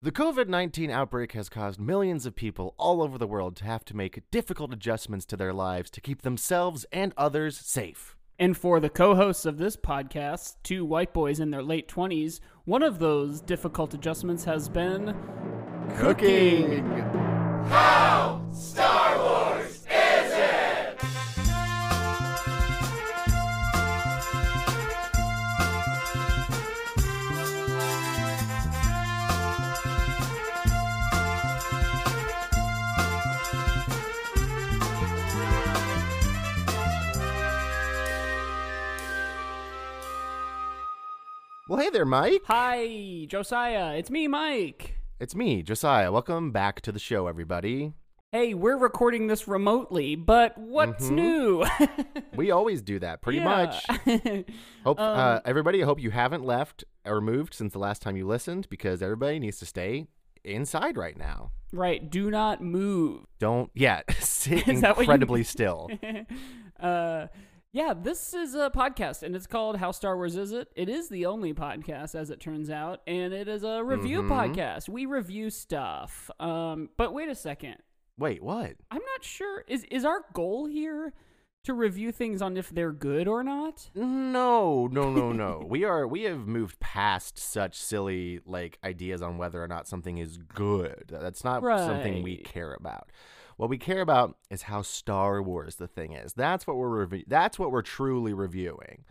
The COVID 19 outbreak has caused millions of people all over the world to have to make difficult adjustments to their lives to keep themselves and others safe. And for the co hosts of this podcast, two white boys in their late 20s, one of those difficult adjustments has been Cooking! Well, hey there, Mike. Hi, Josiah. It's me, Mike. It's me, Josiah. Welcome back to the show, everybody. Hey, we're recording this remotely, but what's Mhm. new? We always do that, pretty Yeah. much. Hope Um, uh, everybody. I hope you haven't left or moved since the last time you listened, because everybody needs to stay inside right now. right, do not move. Don't, yeah, sit incredibly still. uh yeah, this is a podcast and it's called How Star Wars Is It? It is the only podcast as it turns out, and it is a review Mhm. podcast. We review stuff. Um but wait a second. Wait, what? I'm not sure is is our goal here to review things on if they're good or not? No, no, no, no. we are we have moved past such silly like ideas on whether or not something is good. That's not something we care about. What we care about is how Star Wars the thing is. That's what we're revi- that's what we're truly reviewing.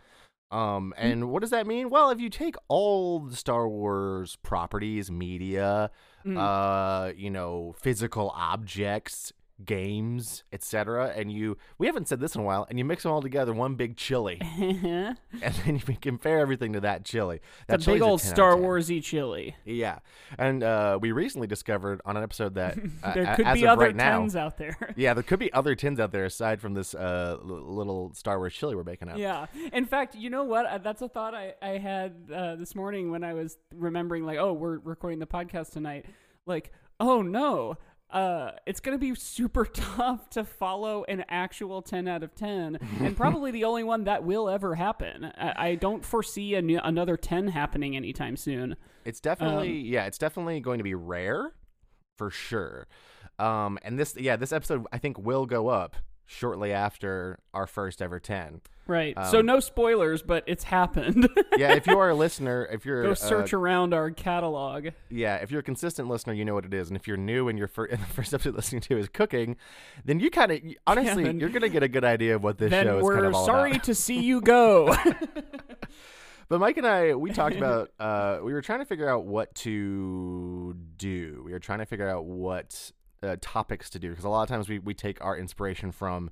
Um and what does that mean? Well, if you take all the Star Wars properties, media, Mm. uh, you know, physical objects, games, etc., and you we haven't said this in a while, and you mix them all together one big chili and then you can compare everything to that chili. That big old 10 out of Star 10. Warsy chili. Yeah, and uh, we recently discovered on an episode that uh, There could as be of other right now, out there. yeah, there could be other tins out there aside from this uh, little Star Wars chili we're making up. Yeah. In fact, you know what? Uh, That's a thought I, I had uh, this morning when I was remembering, like, oh, we're recording the podcast tonight. Like, oh no, uh, it's going to be super tough to follow an actual 10 out of 10, and probably the only one that will ever happen. I, I don't foresee new, another 10 happening anytime soon. It's definitely Um, yeah, it's definitely going to be rare for sure. Um, and this yeah, this episode I think will go up shortly after our first ever ten. Right. so, Um, no spoilers, but it's happened. Yeah, if you are a listener, if you're Go uh, search around our catalog. Yeah, if you're a consistent listener, you know what it is. And if you're new and your fir- and the first episode listening to is cooking, then you kind of honestly then- you're gonna get a good idea of what this show is we're kind of all sorry about. to see you go. But Mike and I, we talked about uh, we were trying to figure out what to do. We were trying to figure out what uh, topics to do because a lot of times we we take our inspiration from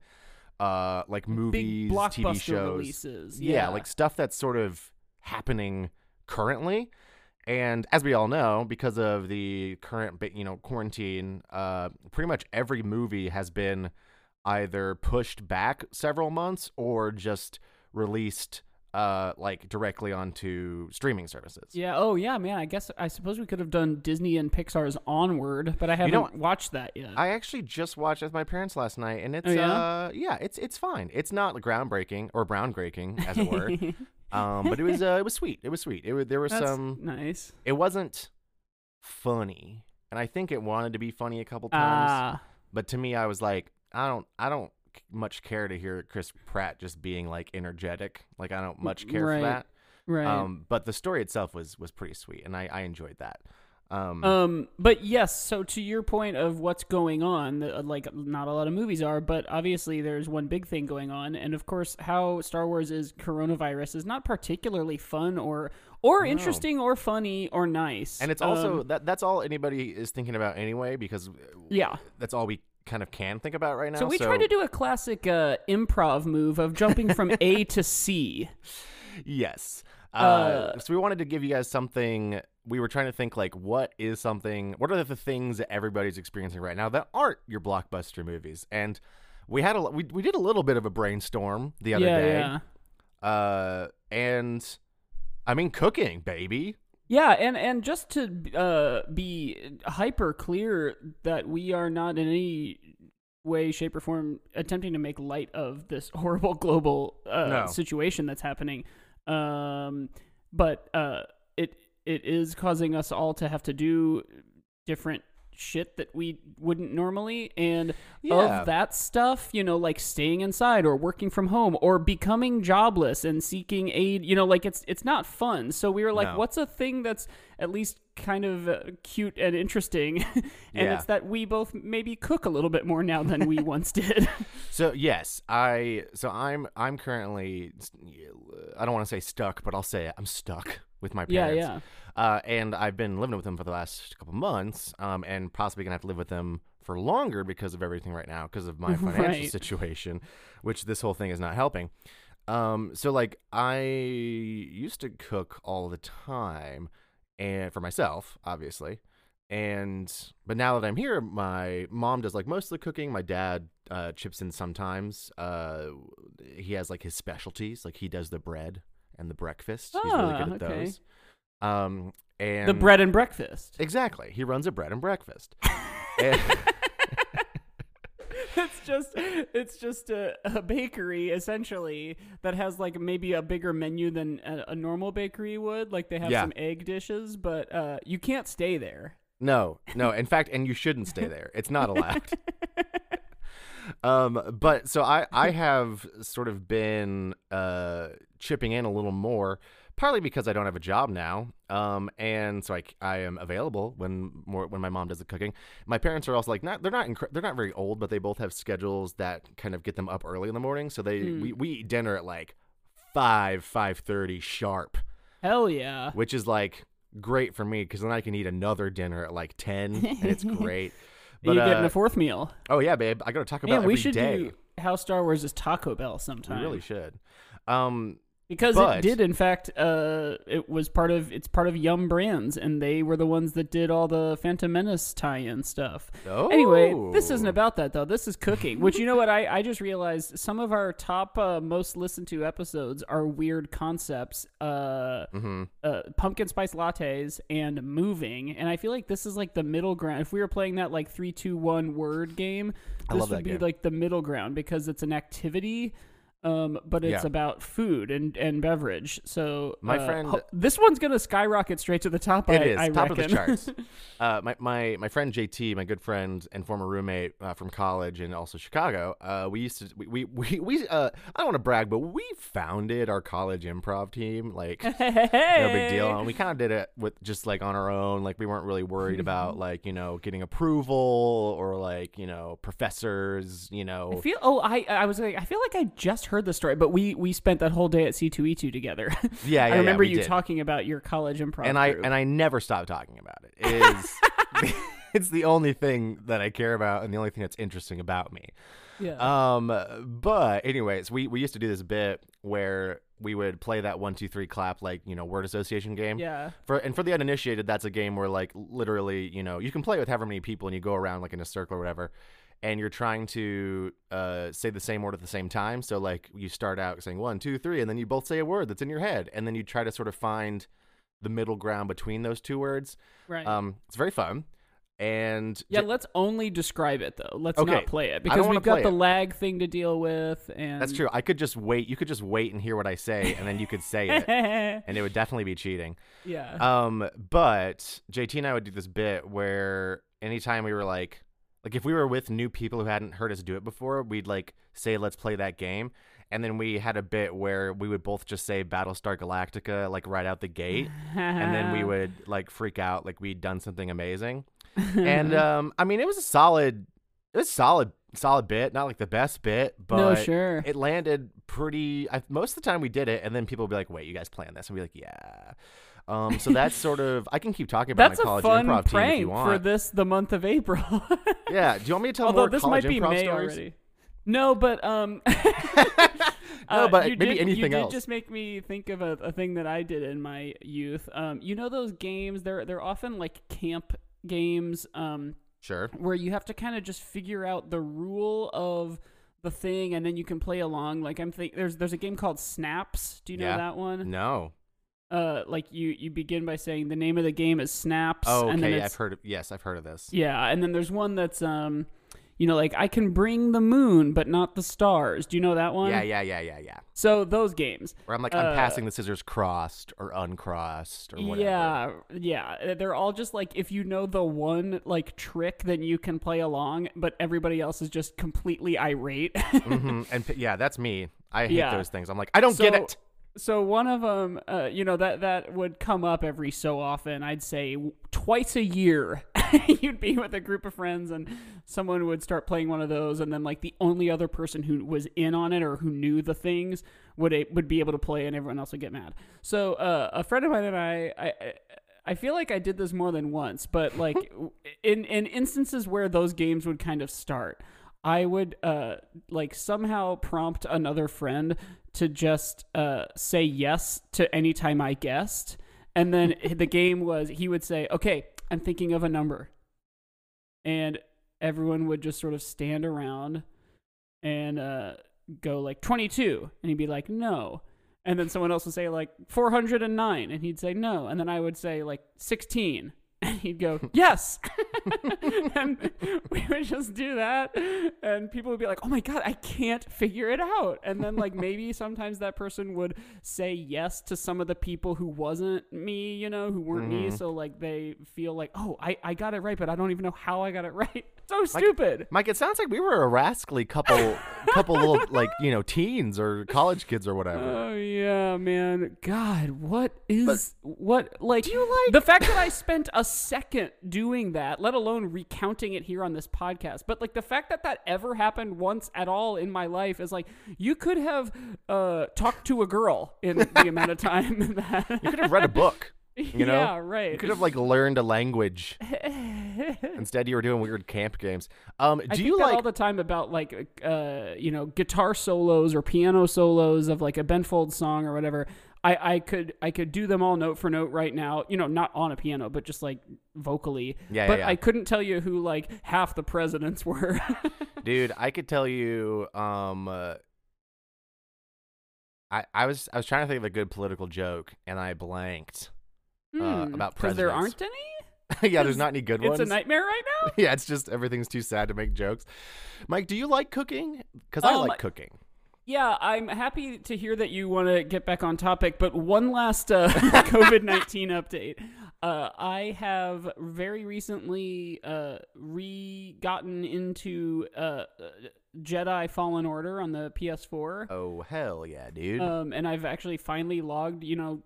uh like movies, Big TV shows, releases. yeah, like stuff that's sort of happening currently. And as we all know, because of the current, you know, quarantine, uh, pretty much every movie has been either pushed back several months or just released, uh, like directly onto streaming services. Yeah. Oh, yeah, man. I guess I suppose we could have done Disney and Pixar's Onward, but I haven't know, watched that yet. I actually just watched it with my parents last night, and it's Oh, yeah? uh, yeah, it's it's fine. It's not groundbreaking or groundbreaking, as it were. um, but it was uh, it was sweet. It was sweet. It was, there was That's some nice. it wasn't funny and i think it wanted to be funny a couple times Ah, but to me i was like i don't i don't much care to hear chris pratt just being like energetic like i don't much care Right. for that right. um but the story itself was was pretty sweet and i i enjoyed that um, Um, but yes, so to your point of what's going on, like not a lot of movies are, but obviously there's one big thing going on, and of course how Star Wars is coronavirus is not particularly fun or or No. interesting or funny or nice, and it's also Um, that that's all anybody is thinking about anyway because uh, yeah. that's all we kind of can think about right now So we tried to do a classic uh, improv move of jumping from A to C. Yes. Uh, Uh, so we wanted to give you guys something. We were trying to think like, what is something? What are the things that everybody's experiencing right now that aren't your blockbuster movies? And we had a we we did a little bit of a brainstorm the other yeah, day. yeah. Uh, and I mean, cooking, baby. Yeah, and and just to uh, be hyper clear that we are not in any way, shape, or form attempting to make light of this horrible global uh, No. situation that's happening. Um, but uh, it it is causing us all to have to do different shit that we wouldn't normally and Yeah. of that stuff you know like staying inside or working from home or becoming jobless and seeking aid you know like it's it's not fun so we were like No. what's a thing that's at least kind of uh, cute and interesting and Yeah. it's that we both maybe cook a little bit more now than we once did So yes, I so I'm I'm currently I don't want to say stuck, but I'll say it. I'm stuck with my yeah parents. yeah Uh, and I've been living with them for the last couple months, um, and possibly gonna have to live with them for longer because of everything right now, because of my financial Right. situation, which this whole thing is not helping. Um, so like I used to cook all the time, and for myself, obviously. And but now that I'm here, my mom does like most of the cooking. My dad uh, chips in sometimes. Uh, he has like his specialties, like he does the bread and the breakfast. He's really Ah, good at okay. those. Um, and the bread and breakfast Exactly. He runs a bread and breakfast. And- it's just it's just a, a bakery essentially that has like maybe a bigger menu than a, a normal bakery would like they have Yeah. some egg dishes but uh you can't stay there no, no. In fact, and you shouldn't stay there. It's not allowed. um, but so I, I have sort of been uh, chipping in a little more, partly because I don't have a job now. Um, and so I, I am available when more when my mom does the cooking. My parents are also like not they're not incre- they're not very old, but they both have schedules that kind of get them up early in the morning. So they Hmm. we, we eat dinner at like five five thirty sharp. hell yeah which is like great for me because then I can eat another dinner at like ten, and it's great. But You're getting uh, a fourth meal oh yeah, babe, I got to talk about yeah every we should day. do how star wars is taco bell We sometime really should. Um, because but- it did in fact uh it was part of it's part of yum brands and they were the ones that did all the phantom menace tie-in stuff oh, Anyway, this isn't about that though. This is cooking. Which you know what I, I just realized some of our top uh, most listened to episodes are weird concepts. Uh, hmm uh, pumpkin spice lattes and moving, and I feel like this is like the middle ground. If we were playing that like three, two, one word game, I this love would be game. like the middle ground because it's an activity. Um, but it's Yeah. about food and, and beverage. So My uh, friend- ho- this one's gonna skyrocket straight to the top. It I, is I top of the charts. uh, my, my my friend JT, my good friend and former roommate uh, from college and also Chicago. Uh, we used to we we we, uh, I don't want to brag, but we founded our college improv team. Like no big deal. And we kind of did it with just like on our own. Like we weren't really worried about like you know getting approval or like you know professors. You I know, feel. Oh, I I was like, I feel like I just heard the story, but we we spent that whole day at C two E two together. yeah, yeah, I remember yeah, you did. talking about your college improv. and I group. and I never stop talking about it. It is it's the only thing that I care about and the only thing that's interesting about me. yeah. Um, but anyways, we we used to do this bit where we would play that one two three clap like you know word association game. yeah. For and for the uninitiated, that's a game where like literally, you know, you can play with however many people and you go around like in a circle or whatever, and you're trying to uh, say the same word at the same time. So like you start out saying one, two, three, and then you both say a word that's in your head, and then you try to sort of find the middle ground between those two words. Right. Um, it's very fun, and yeah. Let's only describe it though. Let's Okay. not play it because we've got the it. lag thing to deal with, and that's true. I could just wait. You could just wait and hear what I say, and then you could say it, and it would definitely be cheating. yeah. Um, but JT and I would do this bit where anytime we were like, like if we were with new people who hadn't heard us do it before, we'd like say, "Let's play that game," and then we had a bit where we would both just say "Battlestar Galactica" like right out the gate, and then we would like freak out like we'd done something amazing. and um, I mean, it was a solid, it was solid, solid bit, not like the best bit, but no, sure. it landed pretty. I, most of the time we did it, and then people would be like, "Wait, you guys planned this?" And we'd be like, "Yeah." Um, so that's sort of. I can keep talking about That's my a college fun improv team if prank you for this the month of April. yeah. Do you want me to tell Although more this college might be improv May stories? already. No, but um. No, uh, but you maybe did, anything you did else. just make me think of a, a thing that I did in my youth. Um, you know those games? They're they're often like camp games. Um, Sure. where you have to kind of just figure out the rule of the thing, and then you can play along. Like I'm think there's there's a game called Snaps. Do you know Yeah. that one? No. Uh, like you you begin by saying the name of the game is Snaps. Oh, and then okay. I've heard. Of, yes, I've heard of this. yeah, and then there's one that's um, you know, like I can bring the moon but not the stars. Do you know that one? Yeah, yeah, yeah, yeah, yeah. So those games. Where I'm like, Uh, I'm passing the scissors crossed or uncrossed or whatever. Yeah, yeah. They're all just like if you know the one like trick, then you can play along, but everybody else is just completely irate. hmm And yeah, that's me. I hate Yeah. those things. I'm like, I don't get it. So one of them, uh, you know, that that would come up every so often. I'd say twice a year. You'd be with a group of friends, and someone would start playing one of those, and then like the only other person who was in on it or who knew the things would a- would be able to play, and everyone else would get mad. So uh, a friend of mine and I, I. I I feel like I did this more than once, but like in in instances where those games would kind of start, I would uh like somehow prompt another friend to just uh say yes to any time I guessed. And then the game was he would say, "Okay, I'm thinking of a number." And everyone would just sort of stand around and uh go like 22 and he'd be like, "No." And then someone else would say like 409 and he'd say no. And then I would say like 16 and he'd go, "Yes." and we would just do that and people would be like oh my god i can't figure it out and then like maybe sometimes that person would say yes to some of the people who wasn't me you know who weren't me Mhm. so like they feel like oh I, I got it right but i don't even know how i got it right so stupid Mike, it sounds like we were a rascally couple, couple little like you know teens or college kids or whatever. Oh yeah, man. God, what is what like do you like- the fact that I spent a second doing that, let alone recounting it here on this podcast. But like the fact that that ever happened once at all in my life is like you could have uh talked to a girl in the amount of time that you could have read a book. You know, yeah, right. You could have like learned a language. Instead, you were doing weird camp games. Um, do I think you like? all the time about like uh you know guitar solos or piano solos of like a Ben Folds song or whatever. I, I could I could do them all note for note right now. You know, not on a piano, but just like vocally. Yeah, but yeah, yeah. I couldn't tell you who like half the presidents were. Dude, I could tell you. Um, uh, I I was I was trying to think of a good political joke and I blanked. Uh, about because Hmm, there aren't any. yeah, there's not any good It's ones. It's a nightmare right now. yeah, it's just everything's too sad to make jokes. Mike, do you like cooking? Because I Um, like cooking. Yeah, I'm happy to hear that you want to get back on topic, but one last uh, COVID 19 update. Uh, I have very recently uh, re gotten into uh, uh, Jedi Fallen Order on the PS4. Oh hell yeah, dude! Um, and I've actually finally logged, you know,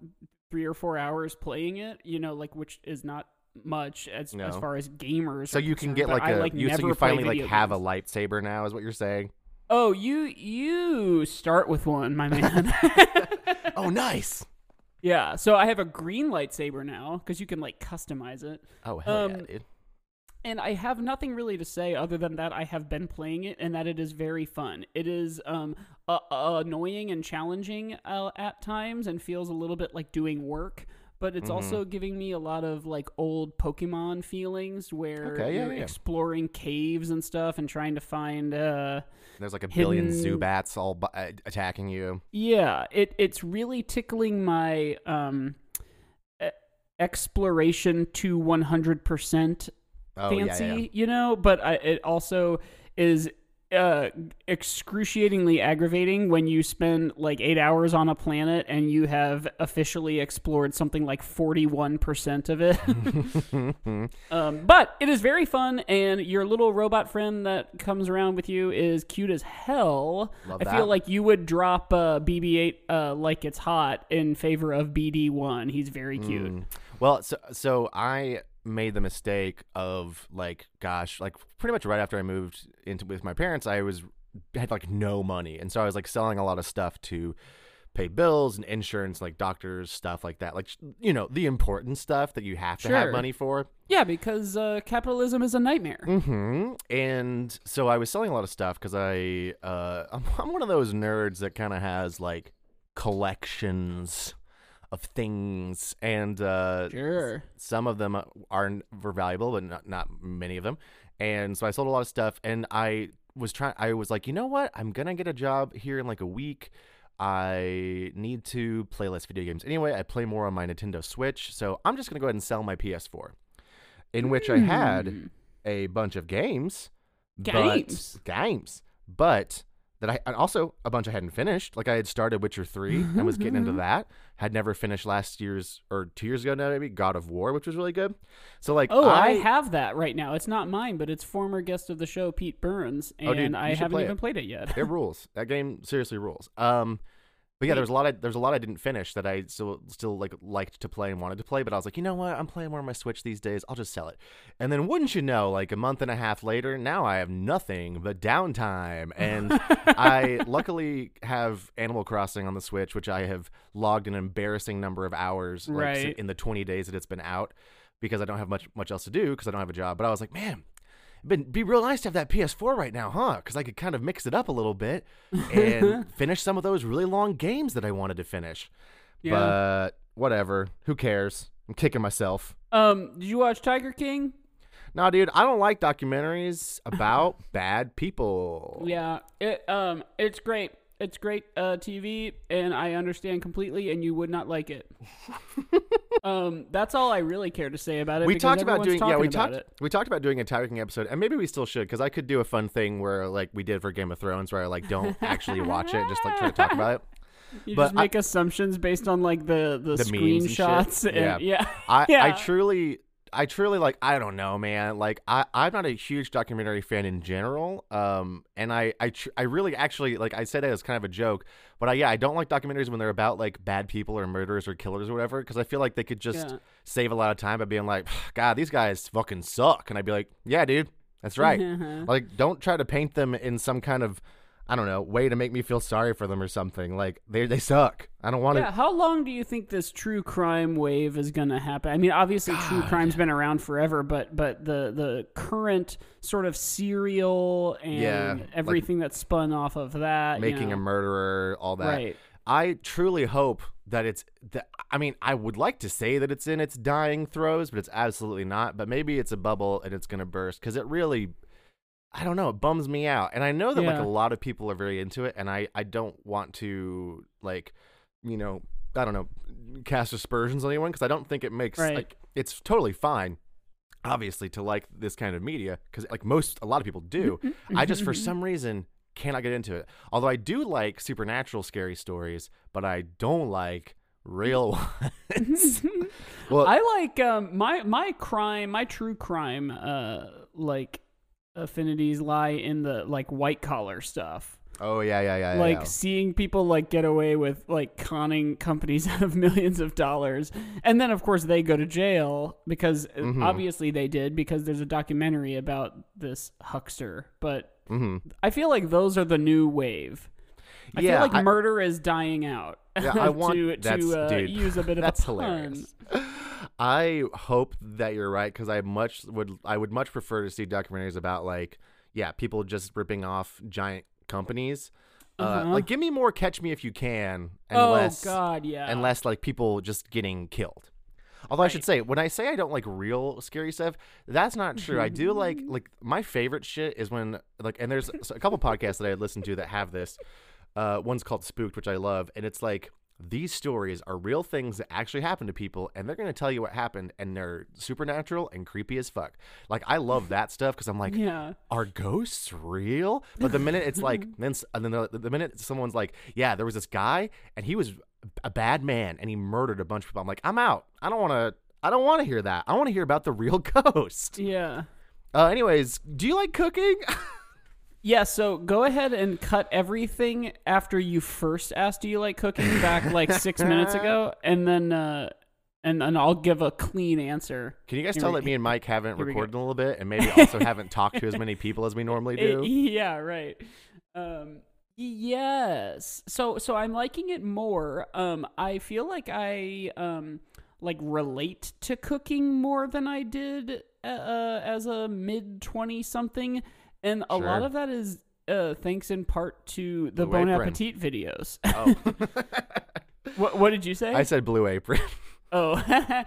three or four hours playing it, you know, like which is not much as, No. as far as gamers. so you can get like I, a like you so you finally like have a lightsaber now, is what you're saying? Oh, you you start with one, my man. oh, nice. Yeah, so I have a green lightsaber now because you can like customize it. Oh hell yeah, Um, dude. And I have nothing really to say other than that I have been playing it and that it is very fun. It is um uh, annoying and challenging uh, at times and feels a little bit like doing work, but it's Mhm. also giving me a lot of like old Pokemon feelings where Okay, yeah, you're yeah. exploring caves and stuff and trying to find uh There's like a billion hidden- Zubats all bu- attacking you. Yeah, it it's really tickling my um exploration to 100% Oh fancy, yeah, yeah. you know, but I, it also is uh excruciatingly aggravating when you spend like 8 hours on a planet and you have officially explored something like 41% of it. um, but it is very fun and your little robot friend that comes around with you is cute as hell. Love I that. feel like you would drop uh, BB-8 uh, like it's hot in favor of BD1. He's very cute. Mm. Well, so so I made the mistake of like, gosh, like pretty much right after I moved into with my parents, I was had like no money, and so I was like selling a lot of stuff to pay bills and insurance, like doctors, stuff like that, like you know the important stuff that you have to have money for. Yeah, because uh, capitalism is a nightmare. hmm And so I was selling a lot of stuff because I uh, I'm, I'm one of those nerds that kind of has like collections of things, and uh, Sure. some of them are were valuable, but not not many of them. And so I sold a lot of stuff, and I was trying. I was like, you know what? I'm gonna get a job here in like a week. I need to play less video games. Anyway, I play more on my Nintendo Switch, so I'm just gonna go ahead and sell my PS4, in which I had Hmm. a bunch of games, Games. but, games, but that I and also a bunch I hadn't finished. Like I had started Witcher three and was getting into that. Had never finished last year's or two years ago now maybe God of War, which was really good. So like Oh, I, I, have that right now. It's not mine, but it's former guest of the show Pete Burns, and Oh, dude, I haven't play even it. played it yet. it rules. That game seriously rules. Um, but yeah, there was a lot. Of, there was a lot I didn't finish that I still still like liked to play and wanted to play. But I was like, you know what? I'm playing more on my Switch these days. I'll just sell it. And then wouldn't you know, like a month and a half later, now I have nothing but downtime. And I luckily have Animal Crossing on the Switch, which I have logged an embarrassing number of hours like, Right. in the 20 days that it's been out because I don't have much much else to do because I don't have a job. But I was like, man, it'd been be real nice to have that PS4 right now, huh? Because I could kind of mix it up a little bit and finish some of those really long games that I wanted to finish. Yeah. But whatever, who cares? I'm kicking myself. Um, did you watch Tiger King? No, dude, I don't like documentaries about bad people. Yeah, it um, it's great. It's great uh, TV, and I understand completely. And you would not like it. um, that's all I really care to say about it. we talked about doing yeah we talked it. we talked about doing a Tiger episode and maybe we still should because I could do a fun thing where like we did for Game of Thrones where I like don't actually watch it just like try to talk about it. You but just make assumptions based on like the the, The memes and screenshots. and- Yeah. yeah, I, I truly I truly like I don't know man like I I'm not a huge documentary fan in general um and I I tr- I really actually like I said it as kind of a joke but I yeah I don't like documentaries when they're about like bad people or murderers or killers or whatever because I feel like they could just Yeah. save a lot of time by being like god these guys fucking suck and I'd be like yeah dude that's right like don't try to paint them in some kind of I don't know way to make me feel sorry for them or something like they they suck I don't want to Yeah, how long do you think this true crime wave is going to happen? I mean, obviously, true crime's been around forever, but but the the current sort of serial and Yeah, like everything that's spun off of that, you making know. a murderer all that right. I truly hope that it's that I mean I would like to say that it's in its dying throes but it's absolutely not but maybe it's a bubble and it's going to burst cuz it really I don't know it bums me out and I know that like a lot of people are very into it and I I don't want to like you know I don't know cast aspersions on anyone cuz I don't think it makes Right. like it's totally fine obviously to like this kind of media cuz like most a lot of people do I just for some reason cannot get into it. Although I do like supernatural scary stories, but I don't like real ones. well, I like um my my crime, my true crime uh like affinities lie in the like white collar stuff. oh yeah, yeah, yeah, like yeah. seeing people like get away with like conning companies out of millions of dollars and then of course they go to jail because uh, Mhm. obviously they did because there's a documentary about this huckster but hmm i feel like those are the new wave i Yeah, feel like I- murder is dying out Yeah, I want- to, to uh, dude, use a bit of That's a pun. hilarious. I hope that you're right because I much would I would much prefer to see documentaries about like yeah people just ripping off giant companies. uh Uh-huh. like, give me more Catch Me If You Can, and oh less god yeah and less like people just getting killed. Although I should say, when I say I don't like real scary stuff, that's not true. I do like like my favorite shit is when like and there's a couple podcasts that I listen to that have this. Uh, one's called Spooked, which I love, and it's like these stories are real things that actually happen to people, and they're gonna tell you what happened, and they're supernatural and creepy as fuck. Like I love that stuff because I'm like, yeah are ghosts real? But the minute it's like, then and then the, the minute someone's like, yeah, there was this guy and he was a bad man and he murdered a bunch of people. I'm like, I'm out. I don't want to. I don't want to hear that. I want to hear about the real ghost. yeah Uh, anyways, do you like cooking? Yeah, so go ahead and cut everything after you first asked do you like cooking back like six minutes ago, and then uh, and and I'll give a clean answer. Can you guys Here tell we- that me and Mike haven't here we go. recorded in a little bit and maybe also haven't talked to as many people as we normally do? Eh, yeah, right. Um, yes. So so I'm liking it more. Um, I feel like I um like relate to cooking more than I did uh, as a mid twenty something, and a lot of that is. Uh, thanks in part to the Blue Bon Apron. Appetit videos. oh, what, what did you say? I said Blue Apron. Oh,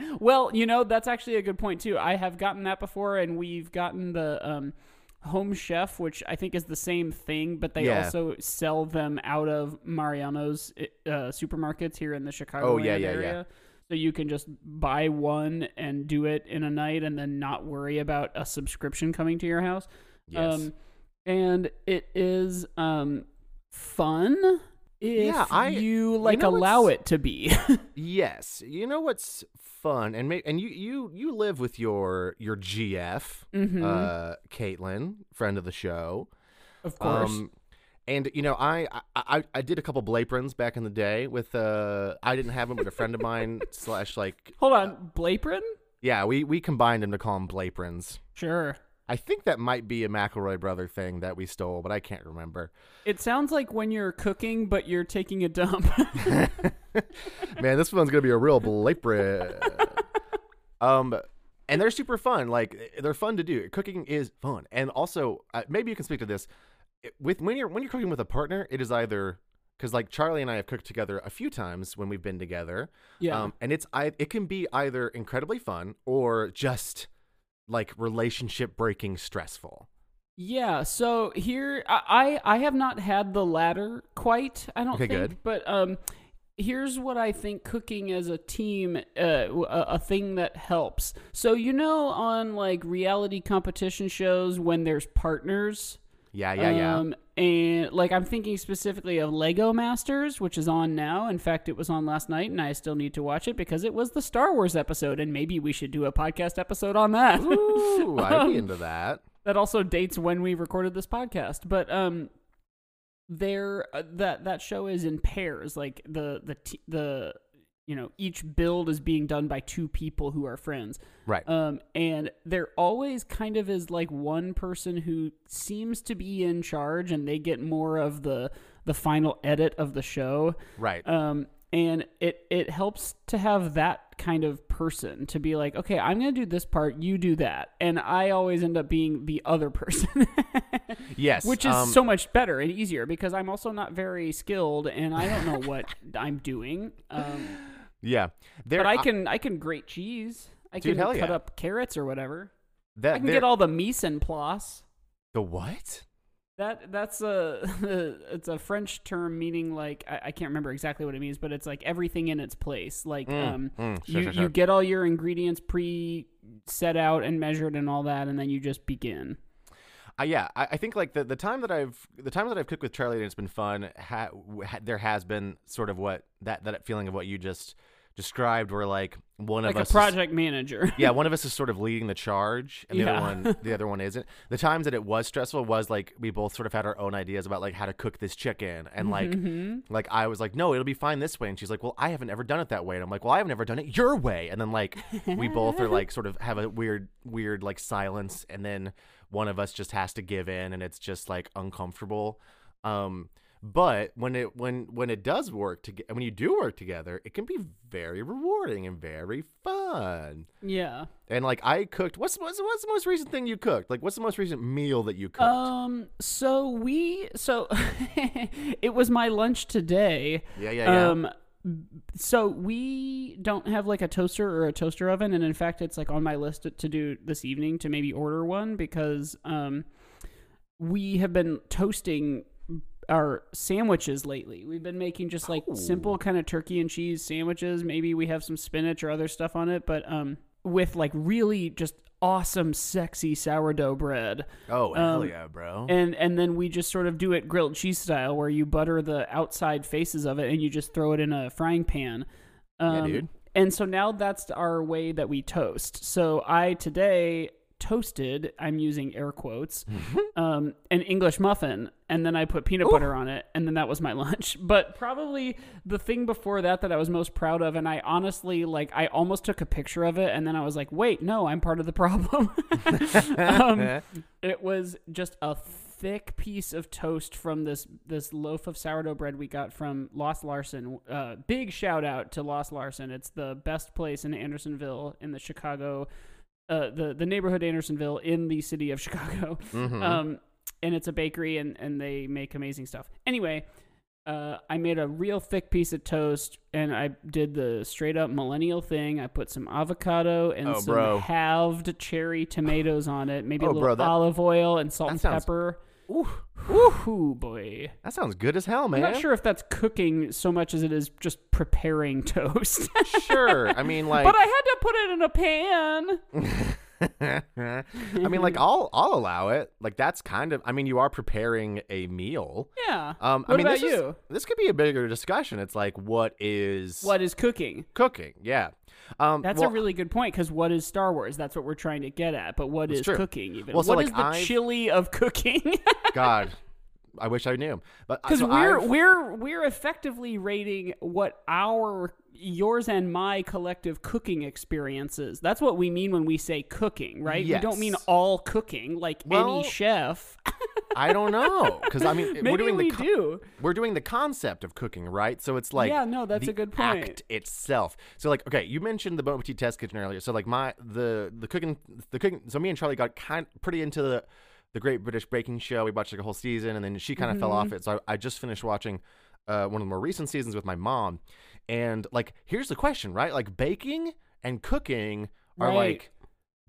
well, you know, that's actually a good point too. I have gotten that before, and we've gotten the um, Home Chef, which I think is the same thing, but they Yeah. also sell them out of Mariano's uh, supermarkets here in the Chicago Oh, yeah, yeah, yeah. area. So you can just buy one and do it in a night, and then not worry about a subscription coming to your house. Yes. Um, and it is um fun if Yeah, I- you like know allow it to be. Yes, you know what's fun, and may, and you you you live with your your GF, Mhm. uh, Caitlin, friend of the show. of course. Um, and you know, I, I I did a couple Blaprons back in the day with uh I didn't have them, but a friend of mine slash like Hold on, Blapron? yeah we we combined them to call them Blaprons. Sure. I think that might be a McElroy brother thing that we stole, but I can't remember. It sounds like when you're cooking but you're taking a dump. Man, this one's gonna be a real Blapron. um, and they're super fun. Like they're fun to do. Cooking is fun, and also uh, maybe you can speak to this. With when you're when you're cooking with a partner, it is either because like Charlie and I have cooked together a few times when we've been together. yeah. Um, and it's I it can be either incredibly fun or just like relationship breaking stressful. Yeah, so here I I have not had the latter quite. I don't Okay, think, good. but um, here's what I think cooking as a team, uh, a, a thing that helps. So you know, on like reality competition shows, when there's partners, Yeah, yeah, yeah. um, and like I'm thinking specifically of Lego Masters, which is on now. In fact, it was on last night, and I still need to watch it because it was the Star Wars episode, and maybe we should do a podcast episode on that. Ooh, I'd Um, be into that. that also dates when we recorded this podcast but um there uh, that that show is in pairs like the the t- the you know each build is being done by two people who are friends Right. um and there always kind of is like one person who seems to be in charge and they get more of the the final edit of the show right. um, and it it helps to have that kind of person to be like, okay, I'm gonna do this part, you do that, and I always end up being the other person, yes. which is um, so much better and easier because I'm also not very skilled and I don't know what I'm doing. Um, yeah. There but I can I can grate cheese. I Dude, can hell cut yeah. up carrots or whatever. that I can there- get all the mise en place. the what? That that's a it's a French term meaning like I, I can't remember exactly what it means, but it's like everything in its place. Like Mm, um, mm, sure, you sure, sure. you get all your ingredients pre set out and measured and all that, and then you just begin. Uh, yeah, I, I think like the, the time that I've the time that I've cooked with Charlie and it's been fun. Ha, ha, there has been sort of what that that feeling of what you just described, where like one Like of a us, is- project manager. yeah, one of us is sort of leading the charge, and the Yeah. other one the other one isn't. The times that it was stressful was like we both sort of had our own ideas about like how to cook this chicken, and like Mhm. like I was like, no, it'll be fine this way, and she's like, well, I haven't ever done it that way, and I'm like, well, I've never done it your way, and then like we both are like sort of have a weird weird like silence, and then one of us just has to give in, and it's just like uncomfortable. Um, but when it when when it does work together, when you do work together, it can be very rewarding and very fun. yeah. And like I cooked, what's what's what's the most recent thing you cooked? Like what's the most recent meal that you cooked? Um. So we. So it was my lunch today. yeah, yeah, yeah. Um, so we don't have like a toaster or a toaster oven, and in fact, it's like on my list to, to do this evening to maybe order one because um, we have been toasting our sandwiches lately. We've been making just like Oh. simple kind of turkey and cheese sandwiches. Maybe we have some spinach or other stuff on it, but um, with like really just awesome, sexy sourdough bread oh hell um, yeah, bro. and and then we just sort of do it grilled cheese style where you butter the outside faces of it and you just throw it in a frying pan um, dude. and so now that's our way that we toast so i today toasted i'm using air quotes um, an english muffin and then i put peanut butter on it and then that was my lunch but probably the thing before that that i was most proud of and i honestly like i almost took a picture of it and then i was like wait no i'm part of the problem um, it was just a thick piece of toast from this this loaf of sourdough bread we got from Lost Larson. Uh, big shout out to Lost Larson. It's the best place in Andersonville in the Chicago, uh, the the neighborhood Andersonville in the city of Chicago. Mhm. Um, and it's a bakery and and they make amazing stuff. Anyway. Uh, I made a real thick piece of toast, and I did the straight up millennial thing. I put some avocado and Oh, some bro. halved cherry tomatoes on it, maybe a Oh, little bro, that- olive oil and salt and sounds- pepper. Ooh, Ooh, boy. that sounds good as hell, man. I'm not sure if that's cooking so much as it is just preparing toast. Sure. I mean, like, but I had to put it in a pan. I mean, like I'll I'll allow it. Like that's kind of. I mean, you are preparing a meal. Yeah. Um, what I mean, about this is- you? this could be a bigger discussion. It's like what is What is cooking? cooking? Yeah. Um, That's well, a really good point because what is Star Wars? That's what we're trying to get at. But what is true. cooking even? Well, so, What is like, the I've- chili of cooking? God. I wish I knew, but Because so we're I've- we're we're effectively rating what our yours and my collective cooking experiences. That's what we mean when we say cooking, right? We don't mean all cooking, like Well, any chef. I don't know because I mean Maybe we're doing we the co- do. we're doing the concept of cooking, right? So it's like Yeah, no, that's a good point. Act itself. So like, okay, you mentioned the Bon Appetit test kitchen earlier. So like my the the cooking the cooking. So me and Charlie got kind pretty into the the Great British Baking Show. We watched like a whole season, and then she kind of fell Mm-hmm. off it. So I, I just finished watching uh, one of the more recent seasons with my mom. And like, here's the question, right? Like baking and cooking are Right. like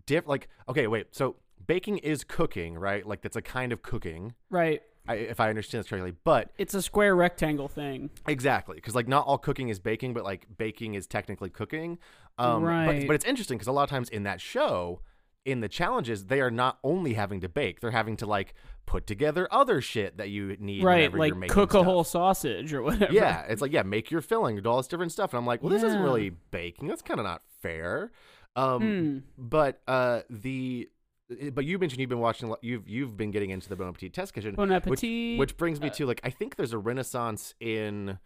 diff. Like, okay, wait. So baking is cooking, right? Like that's a kind of cooking. Right. I, if I understand this correctly, but It's a square rectangle thing. Exactly, because like not all cooking is baking, but like baking is technically cooking. Um, But, Right. but it's interesting because a lot of times in that show, in the challenges, they are not only having to bake; they're having to like put together other shit that you need. Right, whenever like you're making cook a whole sausage or whatever. Yeah, it's like yeah, make your filling, do all this different stuff, and I'm like, well, this isn't really baking. That's kind of not fair. Um, Hmm. but uh, the but you mentioned you've been watching, a lot- you've you've been getting into the Bon Appetit test kitchen, Bon which, appetit. which brings me uh, to like I think there's a renaissance in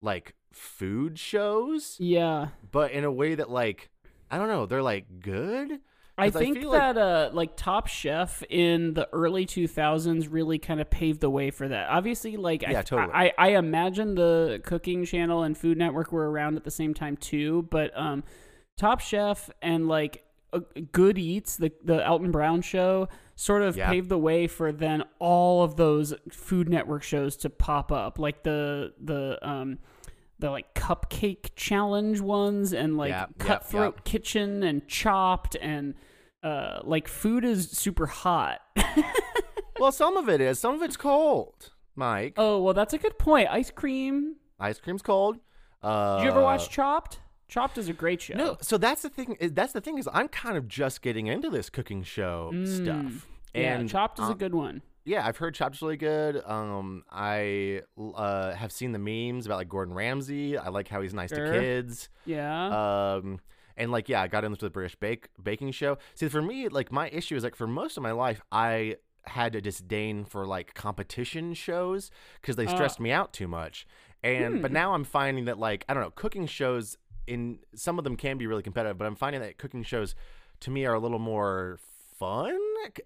like food shows, Yeah. but in a way that like I don't know, they're like good. I 'Cause I think feel like- that uh like Top Chef in the early 2000s really kind of paved the way for that. Obviously like Yeah, I, totally. I I imagine the Cooking Channel and Food Network were around at the same time too, but um Top Chef and like uh, Good Eats, the the Alton Brown show sort of Yeah. paved the way for then all of those Food Network shows to pop up, like the the um the like cupcake challenge ones and like Yeah, cutthroat yeah. kitchen and chopped and uh like food is super hot well, some of it is, some of it's cold. Mike, oh well that's a good point ice cream ice cream's cold. Uh, did you ever watch chopped chopped is a great show No, so that's the thing. That's the thing is, I'm kind of just getting into this cooking show stuff. yeah And chopped is a um, good one Yeah, I've heard Chopped's really good. Um, I uh, have seen the memes about like Gordon Ramsay. I like how he's nice Sure. to kids. yeah Um, and like yeah, I got into the British bake baking show. See, for me, like my issue is like for most of my life, I had a disdain for like competition shows because they Ah. stressed me out too much. And but Hmm. now I'm finding that like I don't know, cooking shows in some of them can be really competitive, but I'm finding that cooking shows to me are a little more fun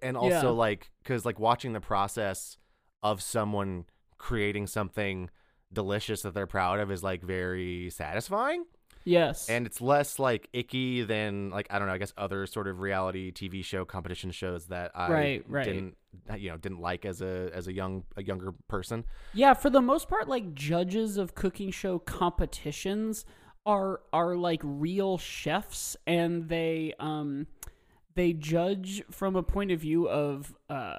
and also Yeah. like because like watching the process of someone creating something delicious that they're proud of is like very satisfying yes and it's less like icky than like I don't know. I guess other sort of reality TV show competition shows that I Right, right. didn't you know didn't like as a as a young a younger person. Yeah, for the most part, like judges of cooking show competitions are are like real chefs, and they um they judge from a point of view of uh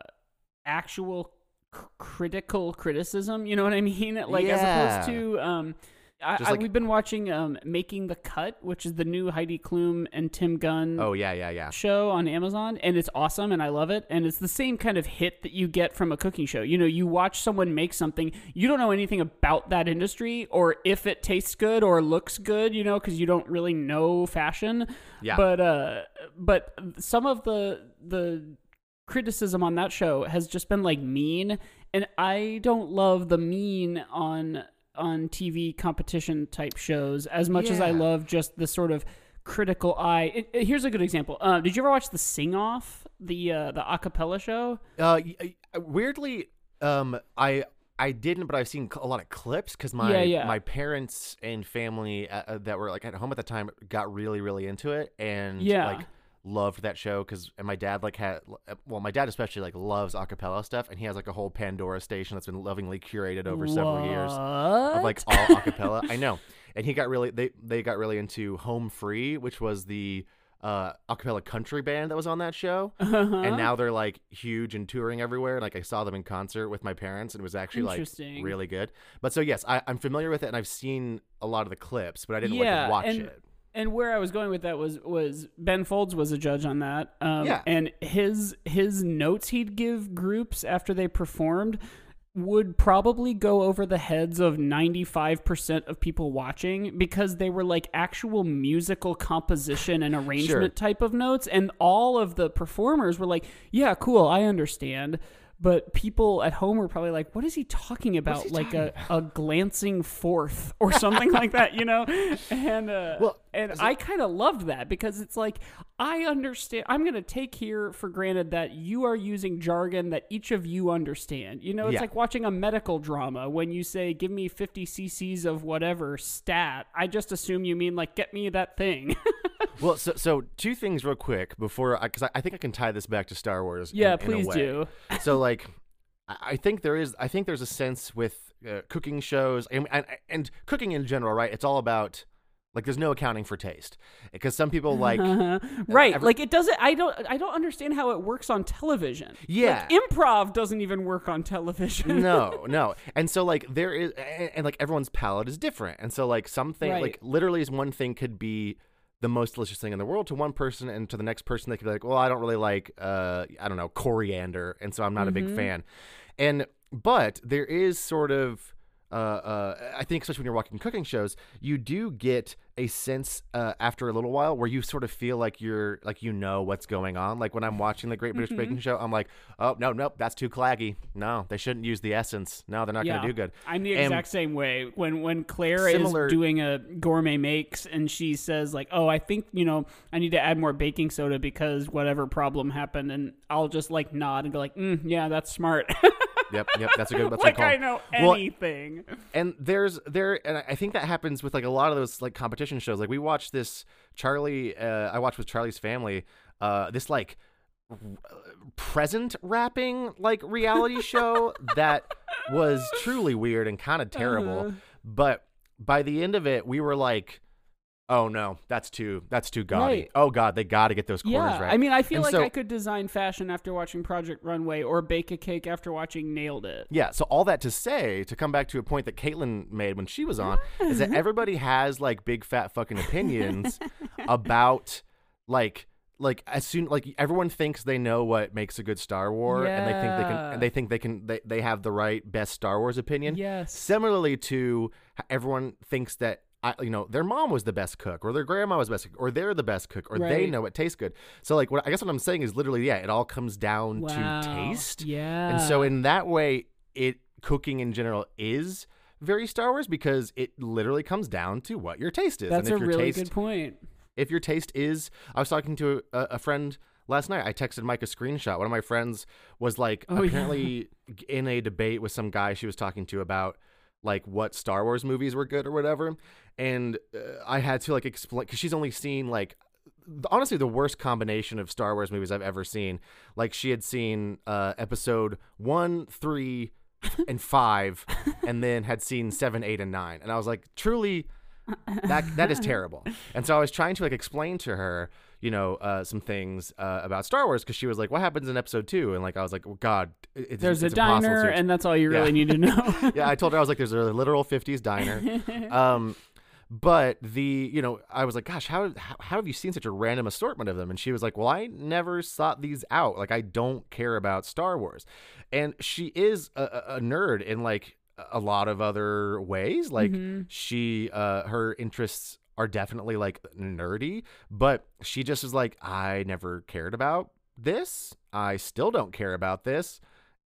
actual c- critical criticism. You know what I mean? Like as opposed to um. I, like- we've been watching um, Making the Cut, which is the new Heidi Klum and Tim Gunn Oh yeah, yeah, yeah. show on Amazon and it's awesome and I love it and it's the same kind of hit that you get from a cooking show. You know, you watch someone make something, you don't know anything about that industry or if it tastes good or looks good, you know, cuz you don't really know fashion. Yeah. But uh but some of the the criticism on that show has just been like mean and I don't love the mean on on TV competition type shows as much as I love just the sort of critical eye. It, it- here's a good example. Uh, did you ever watch the Sing Off, the uh, the acapella show? Uh, y- weirdly, um, I I didn't, but I've seen a lot of clips because my Yeah, yeah. my parents and family uh, uh, that were like at home at the time got really really into it and Yeah. like loved that show because and my dad like had well my dad especially like loves acapella stuff and he has like a whole Pandora station that's been lovingly curated over several years of like all acapella. I know. And he got really they they got really into Home Free, which was the uh acapella country band that was on that show. Uh-huh. And now they're like huge and touring everywhere. Like I saw them in concert with my parents and it was actually like really good. But so yes, I, I'm familiar with it and I've seen a lot of the clips, but I didn't Yeah, like watch and- it. And where I was going with that was was Ben Folds was a judge on that. Um, Yeah. and his his notes he'd give groups after they performed would probably go over the heads of 95% of people watching because they were like actual musical composition and arrangement type of notes and all of the performers were like yeah cool i understand but people at home were probably like what is he talking about? he like talking a, a glancing fourth or something like that you know? And uh Well, and i kind of loved that because it's like i understand i'm gonna take here for granted that you are using jargon that each of you understand you know it's Yeah. like watching a medical drama when you say give me 50 cc's of whatever stat i just assume you mean like get me that thing Well, so so two things real quick before, I, because I, I think I can tie this back to Star Wars. yeah in- in please way. do so like I I think there is I think there's a sense with uh, cooking shows and, and and cooking in general, right? It's all about like there's no accounting for taste. Because some people like right every- like it doesn't i don't i don't understand how it works on television. Yeah. like, improv doesn't even work on television. No no. And so like there is and, and like everyone's palate is different. And so like something Right. like literally is one thing could be the most delicious thing in the world to one person and to the next person they could be like well i don't really like uh i don't know coriander. And so i'm not a Mm-hmm. big fan. And but there is sort of uh, uh, I think especially when you're watching cooking shows, you do get a sense uh, after a little while where you sort of feel like you're like you know what's going on. Like when I'm watching the Great British Mm-hmm. Baking Show, I'm like, oh no, nope, that's too claggy. No, they shouldn't use the essence. No, they're not yeah, going to do good. I'm the And- exact same way. When when Claire Similar- is doing a gourmet makes and she says like, "Oh, I think you know I need to add more baking soda because whatever problem happened," and I'll just like nod and go like, mm, "Yeah, that's smart." Yep, yep, that's a good. That's a good call. I know Well, anything. and there's there and I think that happens with like a lot of those like competition shows. Like we watched this Charlie. Uh, I watched with Charlie's family. Uh, this like present wrapping like reality show that was truly weird and kind of terrible. Uh-huh. But by the end of it, we were like. Oh no, that's too that's too gaudy. Right. Oh god, they got to get those corners Yeah, right. I mean, I feel And like so- I could design fashion after watching Project Runway or bake a cake after watching Nailed It. Yeah, so all that to say, to come back to a point that Caitlin made when she was on, is that everybody has like big fat fucking opinions about like like as soon like everyone thinks they know what makes a good Star War and they think they can and they think they can they, they have the right best Star Wars opinion. Yes. Similarly to everyone thinks that I, you know their mom was the best cook or their grandma was the best cook or they're the best cook or they know it tastes good. So like what I guess what I'm saying is literally yeah, it all comes down Wow. to taste. Yeah. And so in that way, it cooking in general is very Star Wars because it literally comes down to what your taste is. that's and a your really taste, good point. if your taste is, I was talking to a, a friend last night. I texted Mike a screenshot. One of my friends was like Oh, yeah. apparently in a debate with some guy she was talking to about like what Star Wars movies were good or whatever, and uh, I had to like explain because she's only seen like honestly the worst combination of Star Wars movies I've ever seen. Like she had seen uh, episode one, three, and five, and then had seen seven, eight, and nine. And I was like, truly, that that is terrible. And so I was trying to like explain to her, you know, uh, some things uh, about Star Wars because she was like, "What happens in episode two? And like I was like, well, "God, it- There's it's a diner, to and that's all you really Yeah. need to know. yeah, I told her I was like, "There's a literal '50s diner." Um, but the you know, I was like, "Gosh, how, how have you seen such a random assortment of them?" And she was like, "Well, I never sought these out. Like, I don't care about Star Wars." And she is a, a a nerd in like a lot of other ways. Like, Mm-hmm. she uh her interests are definitely like nerdy, but she just is like, "I never cared about this. I still don't care about this."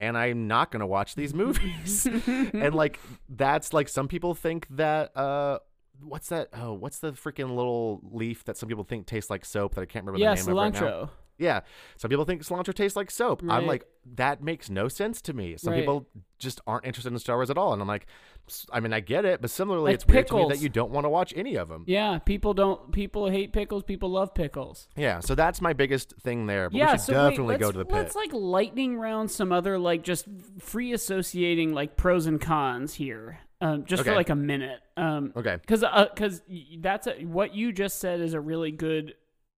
and I'm not gonna watch these movies. and like that's like some people think that uh what's that oh what's the freaking little leaf that some people think tastes like soap that I can't remember yeah, the name of right now. Yeah. Some people think cilantro tastes like soap. I'm like, that makes no sense to me. Some Right. people just aren't interested in Star Wars at all. And I'm like, I mean, I get it, but similarly, Like it's weird to me that you don't want to watch any of them. Yeah, people don't. People hate pickles. People love pickles. Yeah. So that's my biggest thing there. But yeah, we should so wait, definitely go to the pit. Let's like lightning round some other like just free associating like pros and cons here, um, just for like a minute. Um, Okay. because because that's a, what you just said is a really good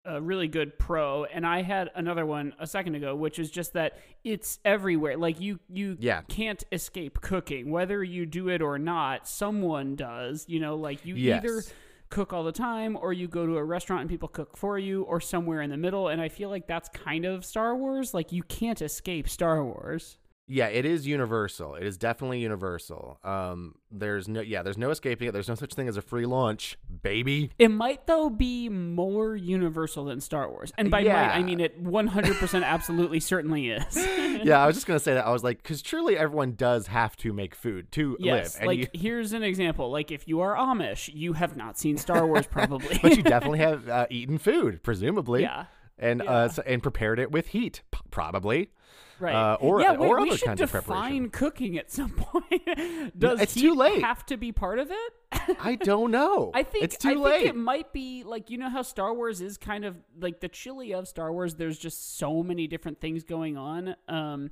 a really good pro and i had another one a second ago which is just that it's everywhere like you you Yeah. can't escape cooking whether you do it or not someone does you know like you Yes. either cook all the time, or you go to a restaurant and people cook for you, or somewhere in the middle. And I feel like that's kind of Star Wars. Like you can't escape Star Wars. Yeah, it is universal. It is definitely universal. Um, there's no, yeah, there's no escaping it. There's no such thing as a free lunch, baby. It might though be more universal than Star Wars, and by might I mean it 100% absolutely certainly is. yeah, I was just gonna say that. I was like, because truly everyone does have to make food to yes, live, and like you, here's an example. Like if you are Amish, you have not seen Star Wars probably. but you definitely have uh, eaten food, presumably. yeah. And Yeah. uh, and prepared it with heat, p- probably. Right. Uh, or- yeah, or we other should kinds of define cooking at some point. Does it's heat too late. have to be part of it? I don't know. I think it's too I late. think it might be like you know how Star Wars is kind of like the chili of Star Wars. There's just so many different things going on. Um,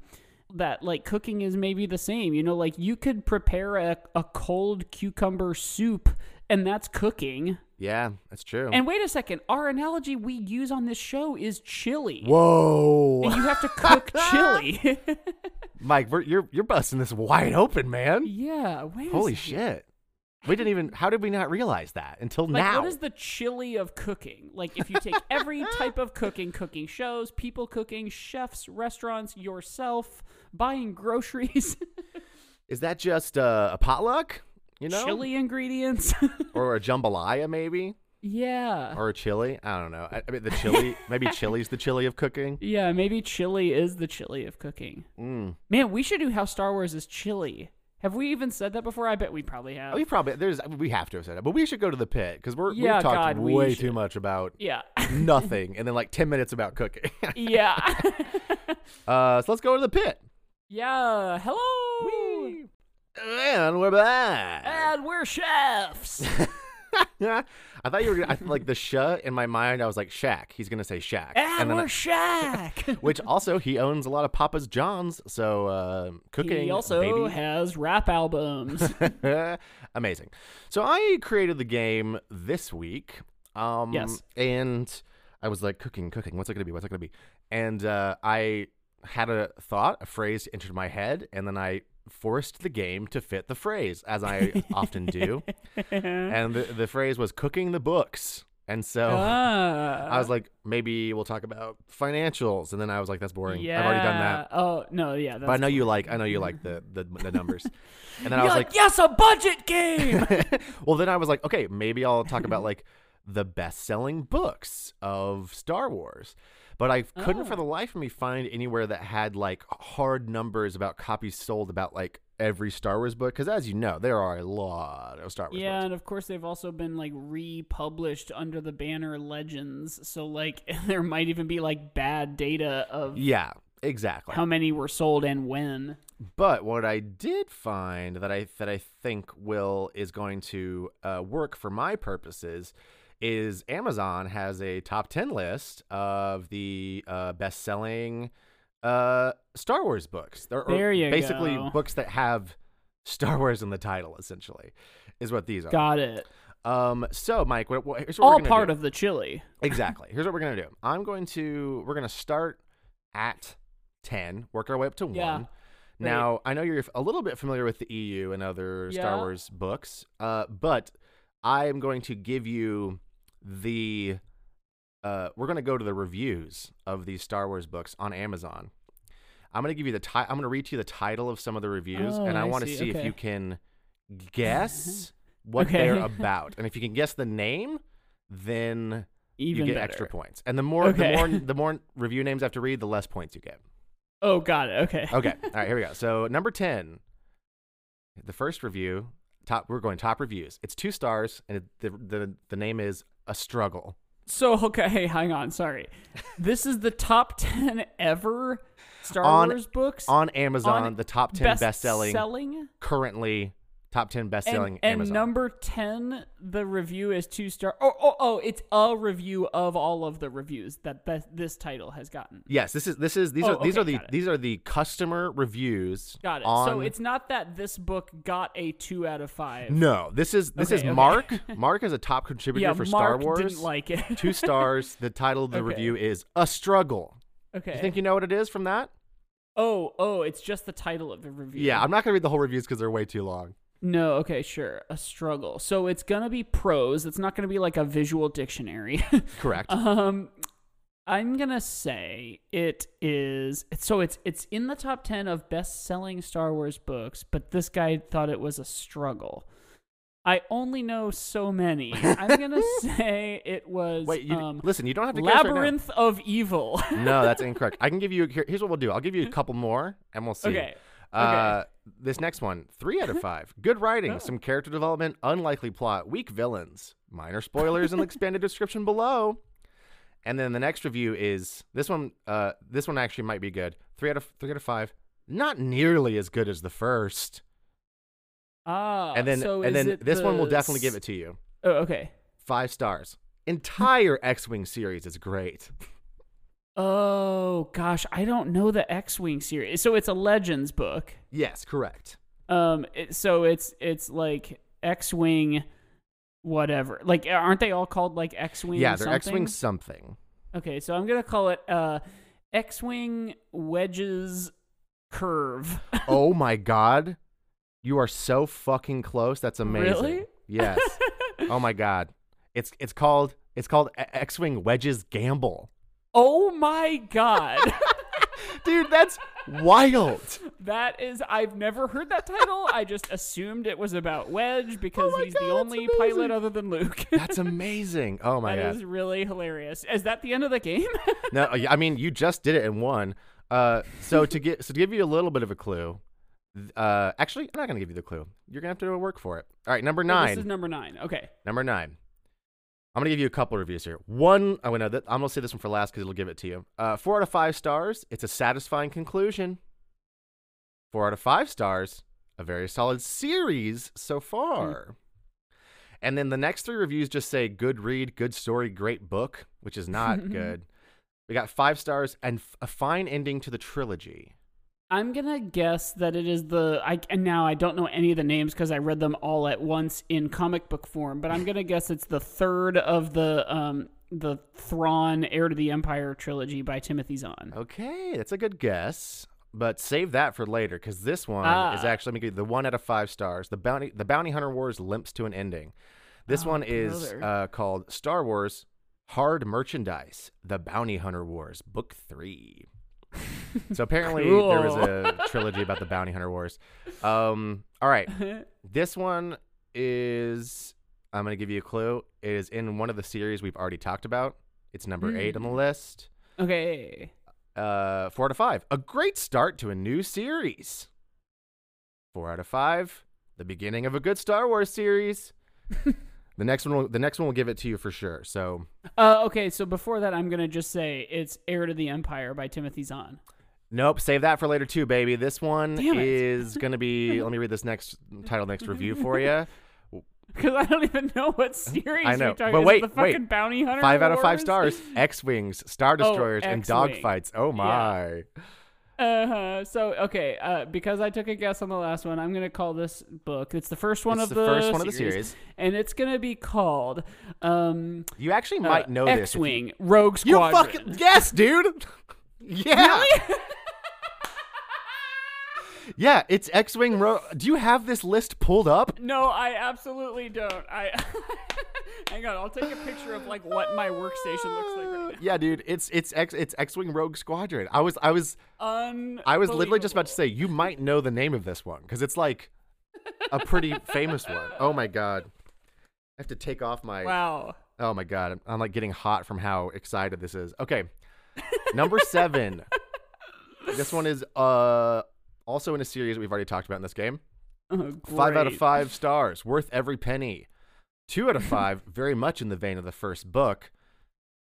that like cooking is maybe the same. You know, like you could prepare a, a cold cucumber soup, and that's cooking. yeah, that's true. And wait a second, our analogy we use on this show is chili. Whoa, And you have to cook chili. Mike, we're, you're you're busting this wide open, man. yeah. Wait. Holy shit. We didn't even. How did we not realize that until Like, now? what is the chili of cooking? Like, if you take every type of cooking, cooking shows, people cooking, chefs, restaurants, yourself, buying groceries, Is that just uh, a potluck? You know, chili ingredients. or a jambalaya, maybe, yeah. or a chili. I don't know. I, I mean, the chili. maybe chili's the chili of cooking. Yeah, maybe chili is the chili of cooking. Mm. Man, we should do how Star Wars is chili. Have we even said that before? I bet we probably have. We probably there's we have to have said it, but we should go to the pit because we're Yeah, we've talked God, way should. too much about yeah. nothing, and then like ten minutes about cooking. yeah. uh, so let's go to the pit. yeah. Hello. And we're back. And we're chefs. I thought you were gonna, I, like the sh in my mind. I was like Shaq. He's gonna say Shaq, and then we're I- Shaq. which also he owns a lot of Papa's John's. So uh, cooking. He also baby. has rap albums. Amazing. So I created the game this week. Um, Yes. And I was like, cooking, cooking. What's it going to be? What's it going to be? And uh, I had a thought, a phrase entered my head, and then I forced the game to fit the phrase, as I often do. And the, the phrase was cooking the books. And so Ah. I was like, maybe we'll talk about financials. And then I was like, that's boring. I've already done that. Oh no, yeah. That's But I know you like, I know you like the the, the numbers. And then I You're was like, like, yes, a budget game. well, then I was like, okay, maybe I'll talk about like the best-selling books of Star Wars. But I couldn't for Oh. the life of me find anywhere that had like hard numbers about copies sold about like every Star Wars book because as you know, there are a lot of Star Wars yeah, books. and of course they've also been like republished under the banner Legends. So like there might even be like bad data of Yeah, exactly. how many were sold and when. But what I did find that I that I think will is going to uh, work for my purposes is Amazon has a top ten list of the uh, best selling uh, Star Wars books. They're There you basically go. books that have Star Wars in the title. Essentially, is what these are. Got it. Um. So, Mike, what, what, here's what we're All part do. of the chili. Exactly. Here's what we're gonna do. I'm going to we're gonna start at ten, work our way up to Yeah. one. Now I know you're a little bit familiar with the EU and other Star Wars books, uh, but I am going to give you the. Uh, we're going to go to the reviews of these Star Wars books on Amazon. I'm going to give you the ti- I'm going to read to you the title of some of the reviews, Oh, and I I want to see. see if you can guess what Okay. they're about. And if you can guess the name, then Even you get better. extra points. And the more Okay. the more the more review names I have to read, the less points you get. Oh, got it. Okay. Okay. All right, here we go. So number ten, the first review. Top. We're going top reviews. It's two stars, and it, the the the name is a struggle. So okay, hey, hang on. Sorry, this is the top ten ever Star On- Wars books On Amazon, On the top ten best selling. currently top ten best selling And, and Amazon. number ten, the review is two star. Oh, oh, oh! It's a review of all of the reviews that be- this title has gotten. yes, this is this is these Oh, are these are the these are the customer reviews. Got it. On, so it's not that this book got a two out of five. no. This is this Okay, is okay. Mark. Mark is a top contributor yeah, for Mark Star Wars. didn't like it. two stars. The title of the Okay. review is a struggle. okay. You think you know what it is from that? oh, oh! It's just the title of the review. Yeah, I'm not gonna read the whole reviews because they're way too long. No, okay, sure. A struggle. So it's gonna be prose. It's not gonna be like a visual dictionary. Correct. um, I'm gonna say it is. So it's it's in the top ten of best-selling Star Wars books, but this guy thought it was a struggle. I only know so many. I'm gonna say it was Wait, you, um, listen. You don't have to guess right now. Labyrinth of Evil. No, that's incorrect. I can give you. Here, here's what we'll do. I'll give you a couple more, and we'll see. okay. Uh, this next one, three out of five. Good writing, Oh. some character development, unlikely plot, weak villains, minor spoilers in the expanded description below. And then the next review is this one. Uh, this one actually might be good. Three out of three out of five. Not nearly as good as the first. Ah, And then so and then this one will definitely give it to you. Oh, okay. Five stars. Entire X-wing series is great. Oh gosh, I don't know the X-wing series. So it's a Legends book. Yes, correct. Um, it, so it's it's like X-wing, whatever. Like, aren't they all called like X-wing? Yeah, they're something? X-wing something. Okay, so I'm gonna call it uh, X-wing wedges curve. oh my god. You are so fucking close. That's amazing. Really? Yes. oh my god. It's it's called it's called X-wing wedges gamble. Oh my god, Dude, that's wild. that is I've never heard that title. I just assumed it was about Wedge because Oh he's God, the only pilot other than Luke. That's amazing. Oh my That god. That is really hilarious. Is that the end of the game? No, I mean you just did it in one. Uh, so to get so to give you a little bit of a clue, uh, actually I'm not gonna give you the clue. You're gonna have to work for it. All right, number Oh, nine. this is number nine. Okay. Number nine. I'm gonna give you a couple reviews here. One, oh that, I'm gonna say this one for last because it'll give it to you. Uh, four out of five stars. It's a satisfying conclusion. Four out of five stars. A very solid series so far. And then the next three reviews just say good read, good story, great book, which is not good. We got five stars and f- a fine ending to the trilogy. I'm gonna guess that it is the I and now I don't know any of the names because I read them all at once in comic book form, but I'm gonna guess it's the third of the um the Thrawn Heir to the Empire trilogy by Timothy Zahn. Okay, that's a good guess, but save that for later because this one Ah. is actually making the one out of five stars. The bounty, the Bounty Hunter Wars limps to an ending. This Oh, one is uh, called Star Wars Hard Merchandise: The Bounty Hunter Wars, Book Three. so apparently there was a trilogy about the Bounty Hunter Wars. Um, all right, this one is. I'm gonna give you a clue. It is in one of the series we've already talked about. It's number eight on the Hmm. list okay. uh, four out of five. A great start to a new series. Four out of five. The beginning of a good Star Wars series. the next one, will, the next one will give it to you for sure. So Uh, okay, so before that, I'm gonna just say it's Heir to the Empire by Timothy Zahn. nope, save that for later too, baby. This one is gonna be. let me read this next title, next review for you. Because I don't even know what series I know, you're talking but wait, the fucking wait. bounty hunter. Five out of five stars. X wings, star destroyers, and dogfights. Oh my! Uh-huh. So okay, uh, because I took a guess on the last one, I'm gonna call this book. It's the first one It's of the the, first one of the series. and it's gonna be called um, You actually uh, might know this. if X-wing Rogue You Squadron. fucking yes, dude. yeah. Yeah, it's X-wing. Ro- Do you have this list pulled up? No, I absolutely don't. I hang on. I'll take a picture of like what my workstation looks like right now. Yeah, dude, it's it's X it's X-wing Rogue Squadron. I was I was. I was literally just about to say you might know the name of this one because it's like a pretty famous one. Oh my god, I have to take off my. Wow. Oh my god, I'm, I'm like getting hot from how excited this is. Okay, number seven. this one is uh also in a series we've already talked about in this game. Oh, Five out of five stars, worth every penny. Two out of five, very much in the vein of the first book.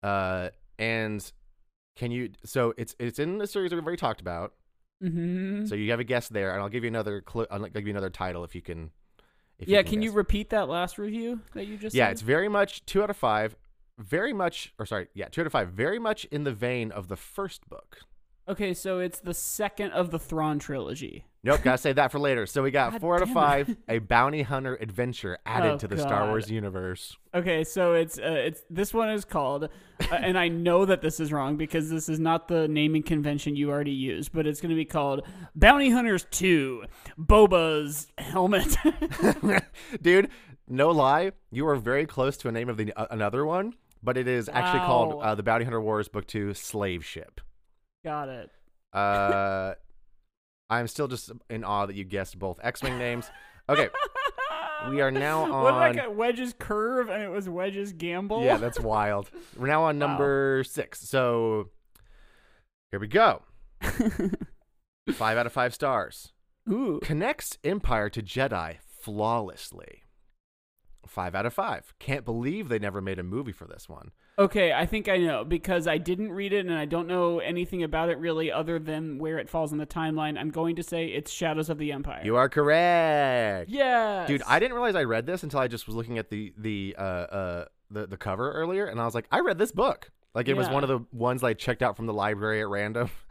Uh, and can you? So it's it's in the series that we've already talked about. Mhm. So you have a guess there, and I'll give you another clue. I'll give you another title if you can. If yeah, can, can you repeat that last review that you just? yeah, said? it's very much two out of five. Very much, or sorry, yeah, two out of five. Very much in the vein of the first book. okay. So it's the second of the Thrawn trilogy. Nope, gotta save that for later. So we got God four out of five, it. a bounty hunter adventure added Oh, to the Star Wars universe. Okay, so it's uh, it's this one is called, uh, and I know that this is wrong because this is not the naming convention you already used, but it's going to be called Bounty Hunters Two: Boba's Helmet. Dude, no lie, you are very close to a name of the uh, another one, but it is actually called Wow. uh, the Bounty Hunter Wars Book Two: Slave Ship. Got it. Uh, I'm still just in awe that you guessed both X-wing names. Okay, we are now What did I on. get? Wedge's Curve, and it was Wedge's Gamble. Yeah, that's wild. We're now on Wow. number six. So here we go. five out of five stars. Ooh. Connects Empire to Jedi flawlessly. Five out of five. Can't believe they never made a movie for this one. Okay, I think I know because I didn't read it and I don't know anything about it really other than where it falls in the timeline. I'm going to say it's Shadows of the Empire. You are correct. Yeah. Dude, I didn't realize I read this until I just was looking at the the uh uh the, the cover earlier and I was like, I read this book. Like it was one of the ones I checked out from the library at random.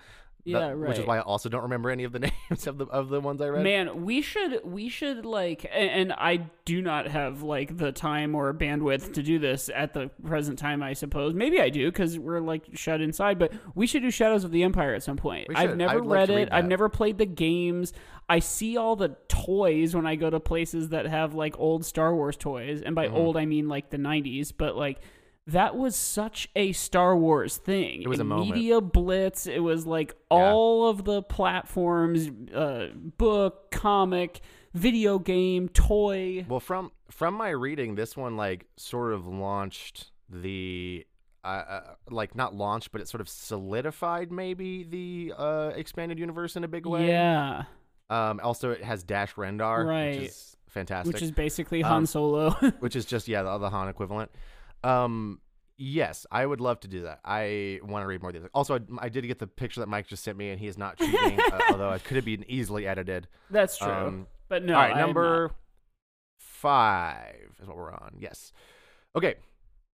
Yeah, That- Which is why I also don't remember any of the names of the of the ones I read. Man, we should we should like a- and I do not have like the time or bandwidth to do this at the present time, I suppose. Maybe I do cuz we're like shut inside, but we should do Shadows of the Empire at some point. I've never like read it. read I've never played the games. I see all the toys when I go to places that have like old Star Wars toys, and Mm-hmm. by old I mean like the 90s, but like that was such a Star Wars thing. It was a moment. Media Blitz. It was like all of the platforms, uh, book, comic, video game, toy. Well, from from my reading, this one like sort of launched the uh, uh, like not launched, but it sort of solidified maybe the uh, expanded universe in a big way. Yeah, Um. Also, it has Dash Rendar, Right. which is fantastic. which is basically Um, Han Solo. which is just yeah the, the Han equivalent. Um, yes, I would love to do that. I want to read more of these. Also, I, I did get the picture that Mike just sent me, and he is not cheating, uh, although it could have been easily edited. That's true. Um, but no, all right, I number five is what we're on. Yes. Okay,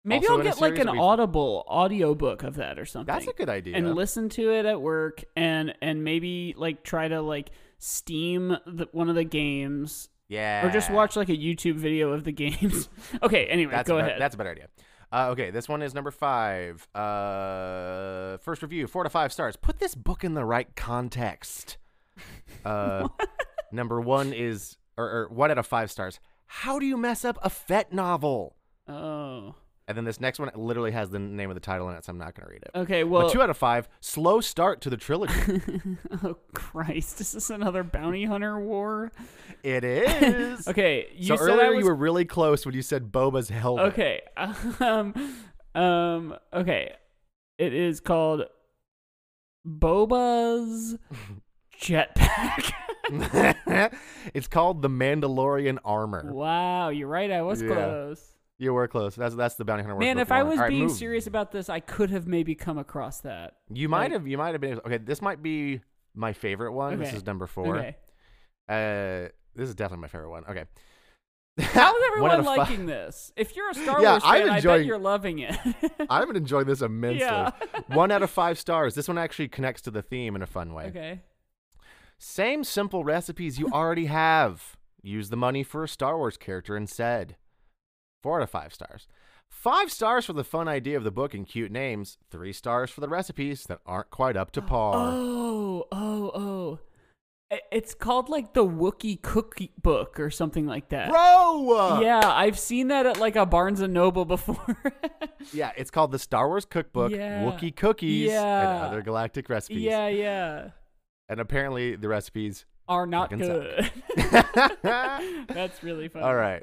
Maybe also I'll get like an we've- audible audiobook of that or something. that's a good idea. and listen to it at work and and maybe like try to like steam the, one of the games yeah, or just watch like a YouTube video of the games. okay, anyway, That's go a, ahead. That's a better idea. Uh, okay, this one is number five. Uh, first review, four to five stars. Put this book in the right context. Uh, number one is, or, or one out of five stars. How do you mess up a Fett novel? oh. And then this next one literally has the name of the title in it, so I'm not going to read it. Okay, well but two out of five, slow start to the trilogy. Oh Christ, is this another bounty hunter war? it is. Okay, you so said earlier was you were really close when you said Boba's helmet. Okay. Um um okay. It is called Boba's Jetpack. it's called the Mandalorian armor. wow, you're right. I was Yeah. close. You were close. That's that's the bounty hunter. Man, if I was All right, being move. serious about this, I could have maybe come across that. you might like- have. You might have been. Okay, this might be my favorite one. This is number four. Okay. Uh, this is definitely my favorite one. Okay. How's everyone of fi- liking this? If you're a Star Yeah, Wars I'm fan, I bet enjoying- you're loving it. I've been enjoying this immensely. Yeah. one out of five stars. This one actually connects to the theme in a fun way. okay. Same simple recipes you already have. Use the money for a Star Wars character instead. Four out of five stars. Five stars for the fun idea of the book and cute names. Three stars for the recipes that aren't quite up to par. Oh, oh, oh. It's called like the Wookiee Cookie Book or something like that. Bro! Yeah, I've seen that at like a Barnes and Noble before. Yeah, it's called the Star Wars Cookbook, Yeah. Wookiee Cookies, Yeah. and Other Galactic Recipes. yeah, yeah. And apparently the recipes. Are not good. That's really funny. right.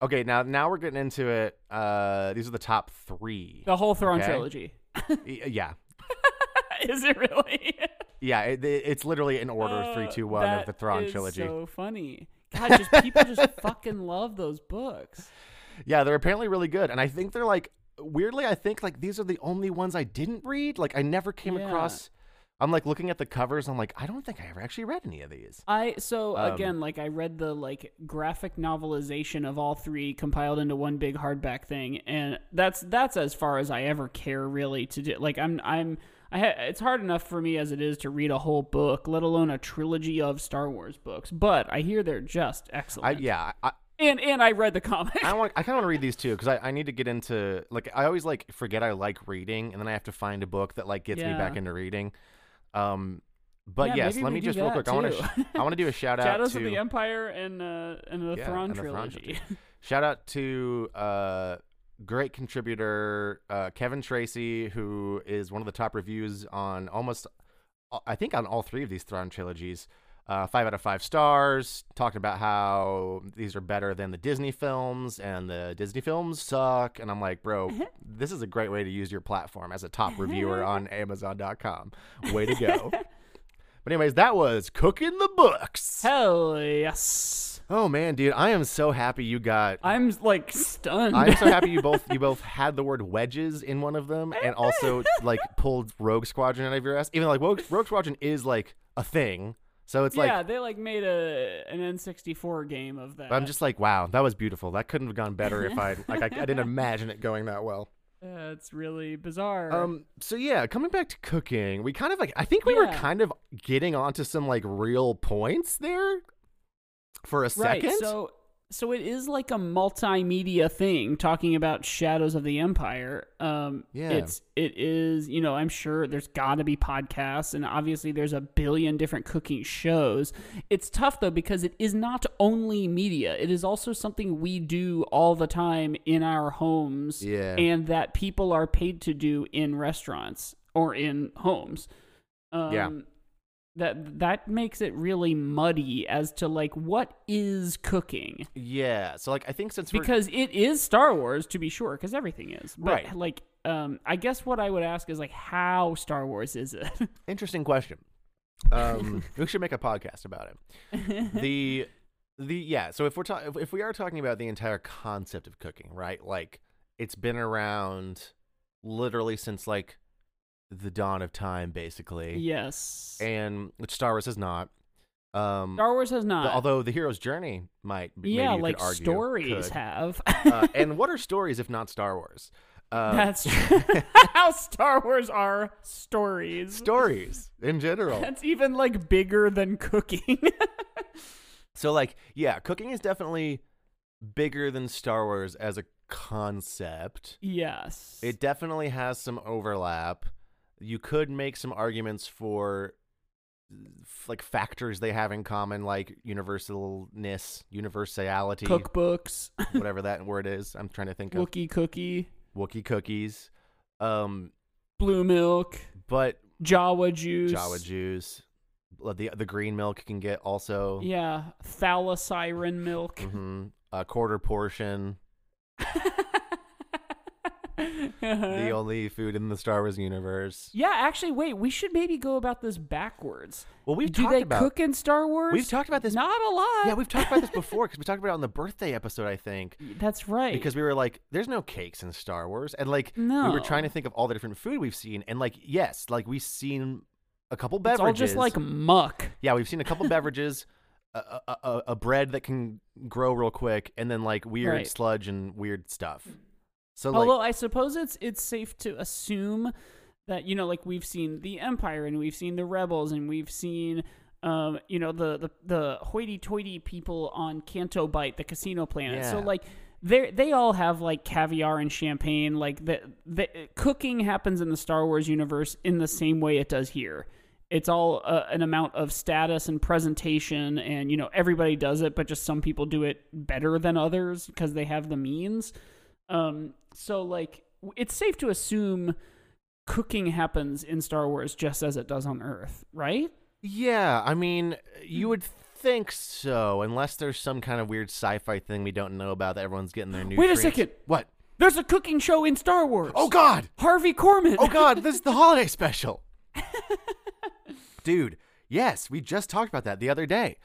Okay, now now we're getting into it. Uh, these are the top three. The whole Thrawn Okay. trilogy. Y- yeah, Is it really? yeah. It, it- it's literally in order Uh, three, two, one of the Thrawn is trilogy. So funny. God, just people just fucking love those books. Yeah, they're apparently really good, and I think they're like weirdly. I think like these are the only ones I didn't read. Like I never came Yeah. across. I'm like looking at the covers. I'm like, I don't think I ever actually read any of these. I so Um, again, like I read the like graphic novelization of all three compiled into one big hardback thing, and that's that's as far as I ever care really to do. Like I'm I'm I ha- it's hard enough for me as it is to read a whole book, let alone a trilogy of Star Wars books. But I hear they're just I, excellent. yeah, I, and and I read the comic. I want. I kind of want to read these too because I, I need to get into like I always like forget I like reading and then I have to find a book that like gets me back Yeah. into reading. Um, but Yeah, yes, let me just real quick. I want too. to. I want to do a shout out Shadows to of the Empire and uh, and the Yeah, Thrawn and the Thrawn trilogy. shout out to uh great contributor uh Kevin Tracy who is one of the top reviews on almost I think on all three of these Thrawn trilogies. Uh, five out of five stars. Talking about how these are better than the Disney films, and the Disney films suck. And I'm like, bro, this is a great way to use your platform as a top reviewer on Amazon.com. Way to go! but anyways, that was cooking the books. Hell yes! Oh man, dude, I am so happy you got I'm like stunned. I'm so happy you both you both had the word wedges in one of them, and also like pulled Rogue Squadron out of your ass. Even like Rogue, Rogue Squadron is like a thing, so it's yeah, like yeah, they like made a an N64 game of that. I'm just like, wow, that was beautiful. That couldn't have gone better if I like I, I didn't imagine it going that well. Uh, it's really bizarre. Um, so yeah, coming back to cooking, we kind of like I think we were kind of getting onto some like real points there for a right. second. So so it is like a multimedia thing talking about Shadows of the Empire. Um Yeah. it's it is, you know, I'm sure there's got to be podcasts and obviously there's a billion different cooking shows. It's tough though because it is not only media. It is also something we do all the time in our homes Yeah. and that people are paid to do in restaurants or in homes. Um, Yeah. That that makes it really muddy as to like what is cooking yeah, so like I think since we're because it is Star Wars to be sure because everything is but Right. like um I guess what I would ask is like how Star Wars is it Interesting question. Um, we should make a podcast about it. The the yeah. So if we're talking, if, if we are talking about the entire concept of cooking, right? Like it's been around literally since like the dawn of time, basically. yes And which Star Wars has not. Um, Star Wars has the- not although the hero's journey might. maybe yeah like argue, stories could. have uh, and what are stories if not Star Wars? Uh, that's how Star Wars are stories stories in general. that's even like bigger than cooking So like, yeah, cooking is definitely bigger than Star Wars as a concept. yes It definitely has some overlap. You could make some arguments for like factors they have in common like universalness, universality, cookbooks whatever that word is. I'm trying to think of Wookie cookie Wookie cookies. Um blue milk but Jawa juice Jawa juice, the the green milk can get also Yeah, thala-siren milk. mhm, a quarter portion. the uh-huh. only food in the Star Wars universe. yeah, actually, wait. We should maybe go about this backwards. Well, we've Do talked they about cook in Star Wars? we've talked about this. Not a lot. Yeah, we've talked about this before because we talked about it on the birthday episode, I think. That's right. Because we were like, "There's no cakes in Star Wars," and like no. we were trying to think of all the different food we've seen, and like, yes, like we've seen a couple it's beverages. all just like muck. yeah, we've seen a couple beverages, a, a, a, a bread that can grow real quick, and then like weird Right. sludge and weird stuff. So like, Although I suppose it's it's safe to assume that you know, like we've seen the Empire and we've seen the Rebels and we've seen. Um, you know the the the hoity-toity people on Canto Bight, the casino planet. So like they they all have like caviar and champagne. Like the the cooking happens in the Star Wars universe in the same way it does here. It's all uh, an amount of status and presentation, and you know everybody does it, but just some people do it better than others because they have the means. Um, so like it's safe to assume cooking happens in Star Wars just as it does on Earth, right? yeah, I mean, you would think so, unless there's some kind of weird sci-fi thing we don't know about that everyone's getting their new. Wait a second. What? There's a cooking show in Star Wars. Oh God! Harvey Korman. Oh God! This is the holiday special. Dude, yes, we just talked about that the other day,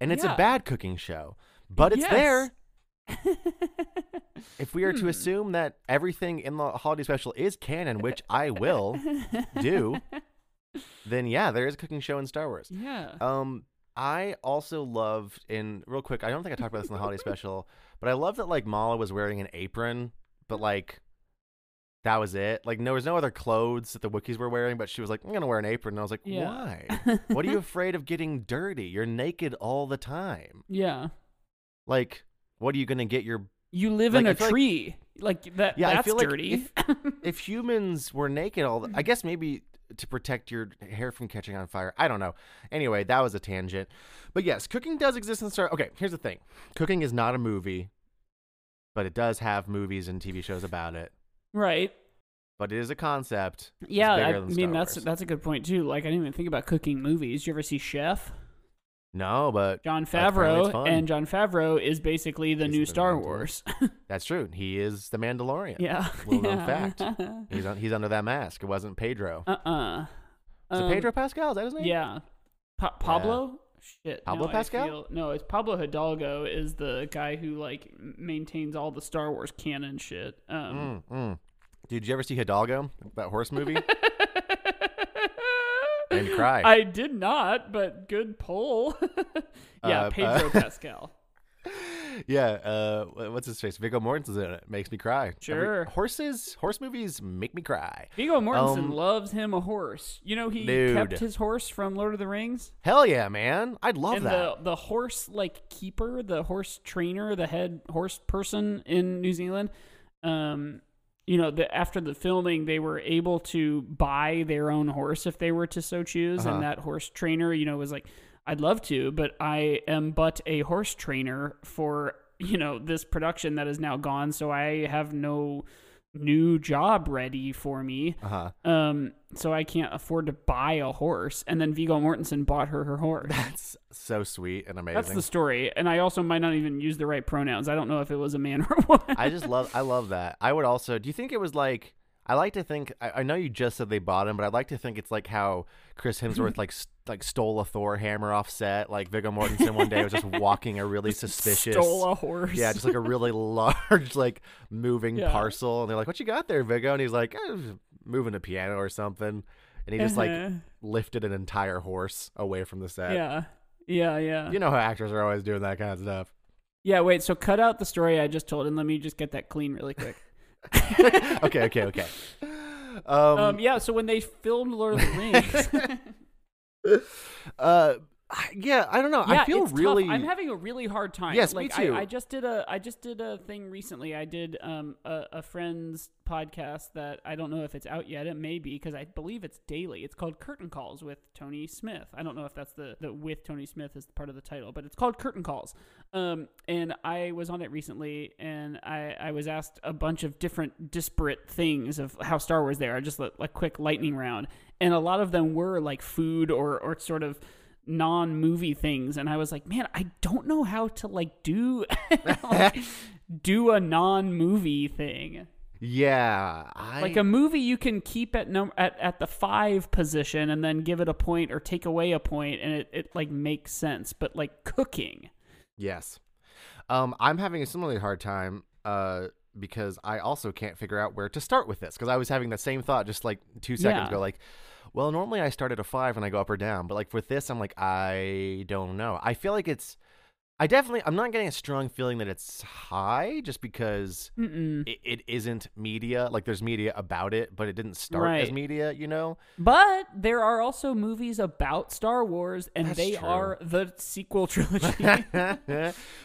and it's Yeah. a bad cooking show, but it's Yes. there. If we are Hmm. to assume that everything in the holiday special is canon, which I will do, then yeah, there is a cooking show in Star Wars. yeah. Um, I also loved in real quick. I don't think I talked about this in the holiday special, but I love that like Malla was wearing an apron, but like that was it. Like there was no other clothes that the Wookiees were wearing, but she was like, "I'm gonna wear an apron." And I was like, Yeah. "Why? what are you afraid of getting dirty? You're naked all the time. Yeah. Like, what are you gonna get your You live Like, in a feel like- tree. Like, that Yeah, that's feel like dirty. if- if humans were naked all the, I guess maybe to protect your hair from catching on fire. I don't know. Anyway, that was a tangent. But yes, cooking does exist in Star. Okay, here's the thing. Cooking is not a movie, but it does have movies and TV shows about it. right. But it is a concept. Yeah, I mean that's Wars. that's a good point too. Like I didn't even think about cooking movies. You ever see Chef? No, but Jon Favreau, and Jon Favreau is basically the He's new the Star Wars. that's true. He is the Mandalorian. yeah. Little known yeah. fact. He's on, he's under that mask. It wasn't Pedro. Uh-uh. Is Um, it Pedro Pascal? Is that his name? Yeah. Pa- Pablo? Shit. Pablo now I Pascal? feel- no, it's Pablo Hidalgo is the guy who like maintains all the Star Wars canon shit. Um Mm, mm. Did you ever see Hidalgo, that horse movie? Me cry. I did not, but good pull. yeah, Uh, Pedro uh, Pascal. yeah. Uh, what's his face? Viggo Mortensen in it. Makes me cry. Every- Sure. horses, horse movies make me cry. Viggo Mortensen Um, loves him a horse. You know he Dude. kept his horse from Lord of the Rings? Hell yeah, man! I'd love and that. the the horse like keeper, the horse trainer, the head horse person in New Zealand, um, you know, the, after the filming, they were able to buy their own horse if they were to so choose, Uh-huh. and that horse trainer, you know, was like, "I'd love to, but I am but a horse trainer for you know this production that is now gone, so I have no." New job ready for me Uh huh. um so i can't afford to buy a horse and then viggo mortensen bought her her horse That's so sweet and amazing. that's the story, and I also might not even use the right pronouns. I don't know if it was a man or a woman. I just love. I love that. I would also. Do you think it was like? I like to think. I, I know you just said they bought him, but I'd like to think it's like how Chris Hemsworth like s- like stole a Thor hammer off set. Like Viggo Mortensen one day was just walking a really suspicious. Stole a horse. Yeah, just like a really large, like moving Yeah. parcel, and they're like, "What you got there, Viggo?" And he's like, eh, "Moving a piano or something," and he just like Uh-huh. lifted an entire horse away from the set. yeah, yeah, yeah, You know how actors are always doing that kind of stuff. yeah. Wait, so cut out the story I just told, and let me just get that clean really quick. okay, okay, okay. Um, Um, yeah. So when they filmed Lord of the Rings, uh, yeah, I don't know. yeah, I feel it's tough. really. I'm having a really hard time. Yes, me like, too. I, I just did a I just did a thing recently. I did um a, a friend's podcast that I don't know if it's out yet. It may be because I believe it's daily. It's called Curtain Calls with Tony Smith. I don't know if that's the the with Tony Smith is part of the title, but it's called Curtain Calls. Um, and I was on it recently, and I I was asked a bunch of different disparate things of how Star Wars there. Are, just a, a quick lightning round, and a lot of them were like food or or sort of non-movie things and i was like man i don't know how to like do like, do a non-movie thing yeah, I like a movie you can keep at num at, at the five position and then give it a point or take away a point and it, it like makes sense but like cooking yes. Um, I'm having a similarly hard time. Uh. Because I also can't figure out where to start with this. Because I was having the same thought just like two seconds Yeah. ago. Like, well, normally I start at a five and I go up or down, but like with this, I'm like, I don't know. I feel like it's. I definitely. I'm not getting a strong feeling that it's high, just because it, it isn't media. Like there's media about it, but it didn't start as media. You know. but there are also movies about star wars and That's they true. are the sequel trilogy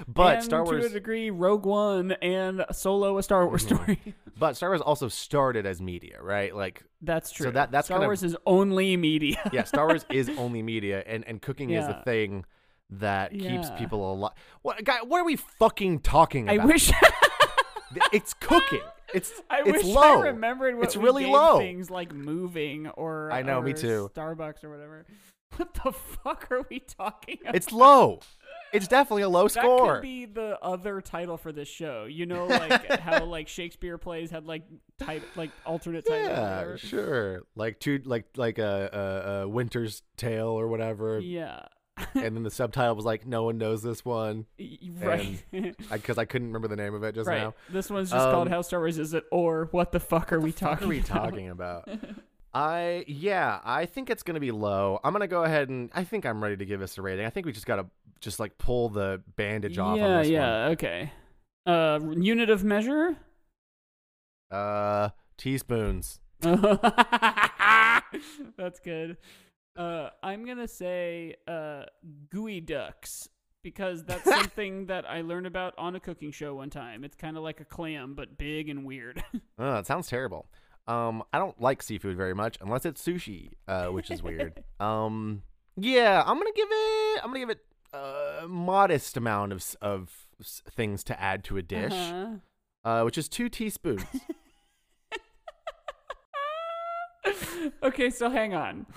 but and Star Wars, to a degree rogue one and solo a star wars Mhm. story but Star Wars also started as media, right? Like, That's true. that- that's Star kind of- Wars is only media. yeah, Star Wars is only media, and and cooking is Yeah. thing that keeps Yeah. people alive. What guy? What are we fucking talking about? I about? wish it's cooking. It's I it's wish low. I remembered what It's we really gave low. things like moving or I know, me or too. Starbucks or whatever. What the fuck are we talking about? It's low. It's definitely a low that score. could be the other title for this show. You know, like how like Shakespeare plays had like type like alternate titles. or yeah, whatever. sure. Like two, like like a, a, a Winter's Tale or whatever, Yeah. And then the subtitle was like, "No one knows this one," Right. because I, couldn't remember the name of it just right. now. This one's just called Um, How Star Wars Is It or What the fuck are we What the fuck talking are we about? talking about? I yeah, I think it's gonna be low. I'm gonna go ahead and I think I'm ready to give this a rating. I think we just gotta just like pull the bandage off yeah, on this yeah, okay. Uh, unit of measure? Uh, Teaspoons. That's good. Uh, I'm gonna say uh, geoducks because that's something that I learned about on a cooking show one time. It's kind of like a clam, but big and weird. Oh, it sounds terrible. Um, I don't like seafood very much unless it's sushi, uh, which is weird. um, yeah, I'm gonna give it. I'm gonna give it a modest amount of of things to add to a dish, Uh-huh. uh, which is two teaspoons. okay, so hang on.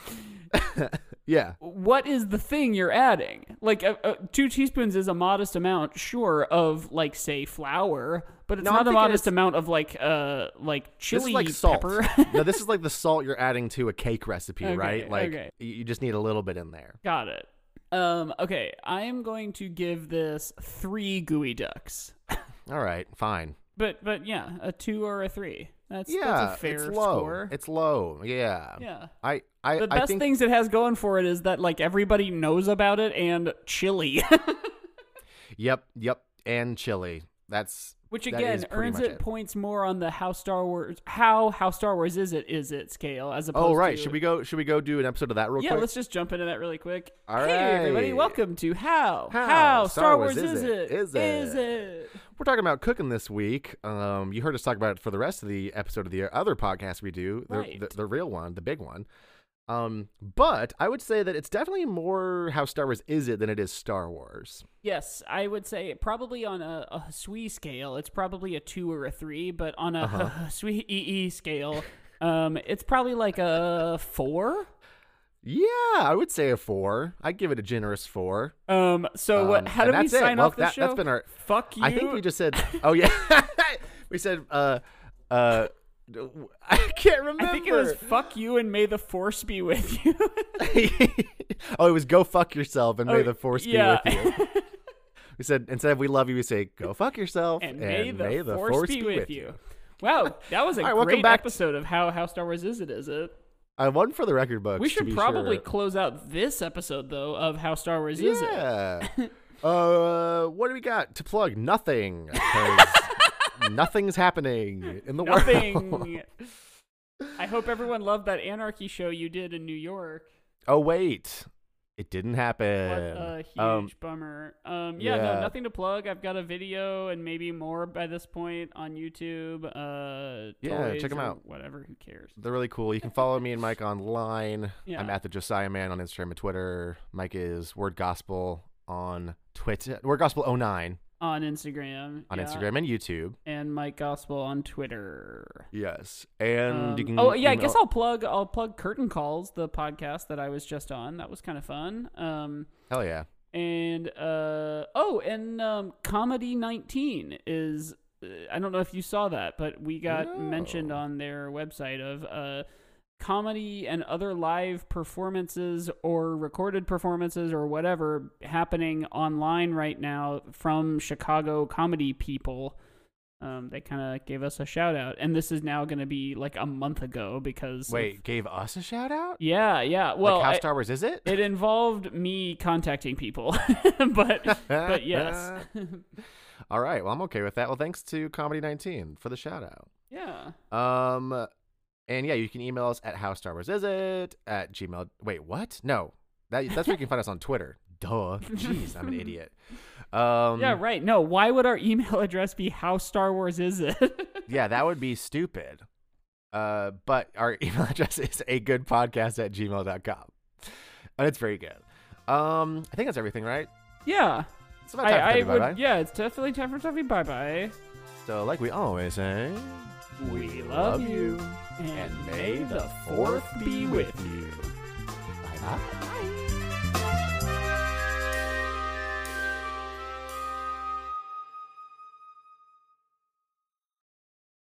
yeah, What is the thing you're adding? Like, uh, uh, two teaspoons is a modest amount, sure, of like say flour, but it's No, I'm not a thinking modest it's- amount of like uh like this chili is like salt. pepper. no, this is like the salt you're adding to a cake recipe, Okay, right? Like okay. y- you just need a little bit in there. Got it. Um, okay, I am going to give this three geoducks. All right, fine. But but yeah, a two or a three. That's yeah, that's a fair it's low. score. It's low. Yeah. yeah. I I The best think things it has going for it is that like everybody knows about it and chili, Yep, yep, and chili. That's which again is earns it, it. points more on the how Star Wars how how Star Wars is it is it scale as opposed. To Oh right, to, should we go? Should we go do an episode of that real Yeah, quick? Yeah, let's just jump into that really quick. All hey everybody, welcome to how How Star, Wars, is, it Is is it? it We're talking about cooking this week. Um, you heard us talk about it for the rest of the episode of the other podcast we do, the, Right. the, the real one, the big one. Um, but I would say that it's definitely more how Star Wars is it than it is Star Wars. Yes, I would say probably on a, a Sui scale, it's probably a two or a three, but on a Uh-huh. Sui EE scale, um, it's probably like a four. Yeah, I would say a four. I'd give it a generous four. Um, so Um, what? How and do we sign Well, off the that- show? that's been our- Fuck you. I think we just said. Oh yeah, we said. Uh, uh, I can't remember. I think it was fuck you and may the force be with you. oh, it was go fuck yourself and may Oh, the force yeah. be with you. We said instead of we love you, we say go fuck yourself and may the, force, force be with you. Wow, that was a right, great back episode of how how Star Wars is it is it. I won for the record books. We should be probably sure. close out this episode though of how Star Wars is it. yeah. uh, what do we got to plug? Nothing. Nothing's happening in the world. I hope everyone loved that anarchy show you did in New York. Oh wait, it didn't happen. What a huge Um, bummer. Um, yeah, no, nothing to plug. I've got a video and maybe more by this point on YouTube. Uh, Yeah, check them out. Whatever, who cares? They're really cool. You can follow me and Mike online. Yeah. I'm at the Josiah Man on Instagram and Twitter. Mike is Word Gospel on Twitter. Word Gospel 09 On Instagram. on yeah, Instagram and YouTube. And Mike Gospel on Twitter. Yes, and you Um, can. oh yeah, I guess I'll plug. I'll plug Curtain Calls, the podcast that I was just on. That was kind of fun. Um, Hell yeah. and uh oh and um comedy 19 is uh, i don't know if you saw that but we got mentioned on their website of uh comedy and other live performances or recorded performances or whatever happening online right now from chicago comedy people um, they kind of gave us a shout out and this is now going to be like a month ago because of- Wait, gave us a shout out? yeah yeah well like how I- Star Wars is it? it involved me contacting people but but yes All right. Well, I'm okay with that. Well, thanks to Comedy 19 for the shout out. yeah Um, and yeah, you can email us at how Star Wars is it at Gmail. Wait, what? No, that that's where you can find us on Twitter. Duh. Jeez, I'm an idiot. Um, yeah right no why would our email address be how star wars is it yeah, that would be stupid. Uh, but our email address is a good podcast at gmail.com. And it's very good. Um, I think that's everything, right? yeah It's about time I, I for would bye bye. yeah it's definitely time for Tuffy bye bye So, like we always say, we love you and may the fourth be with you. Bye bye.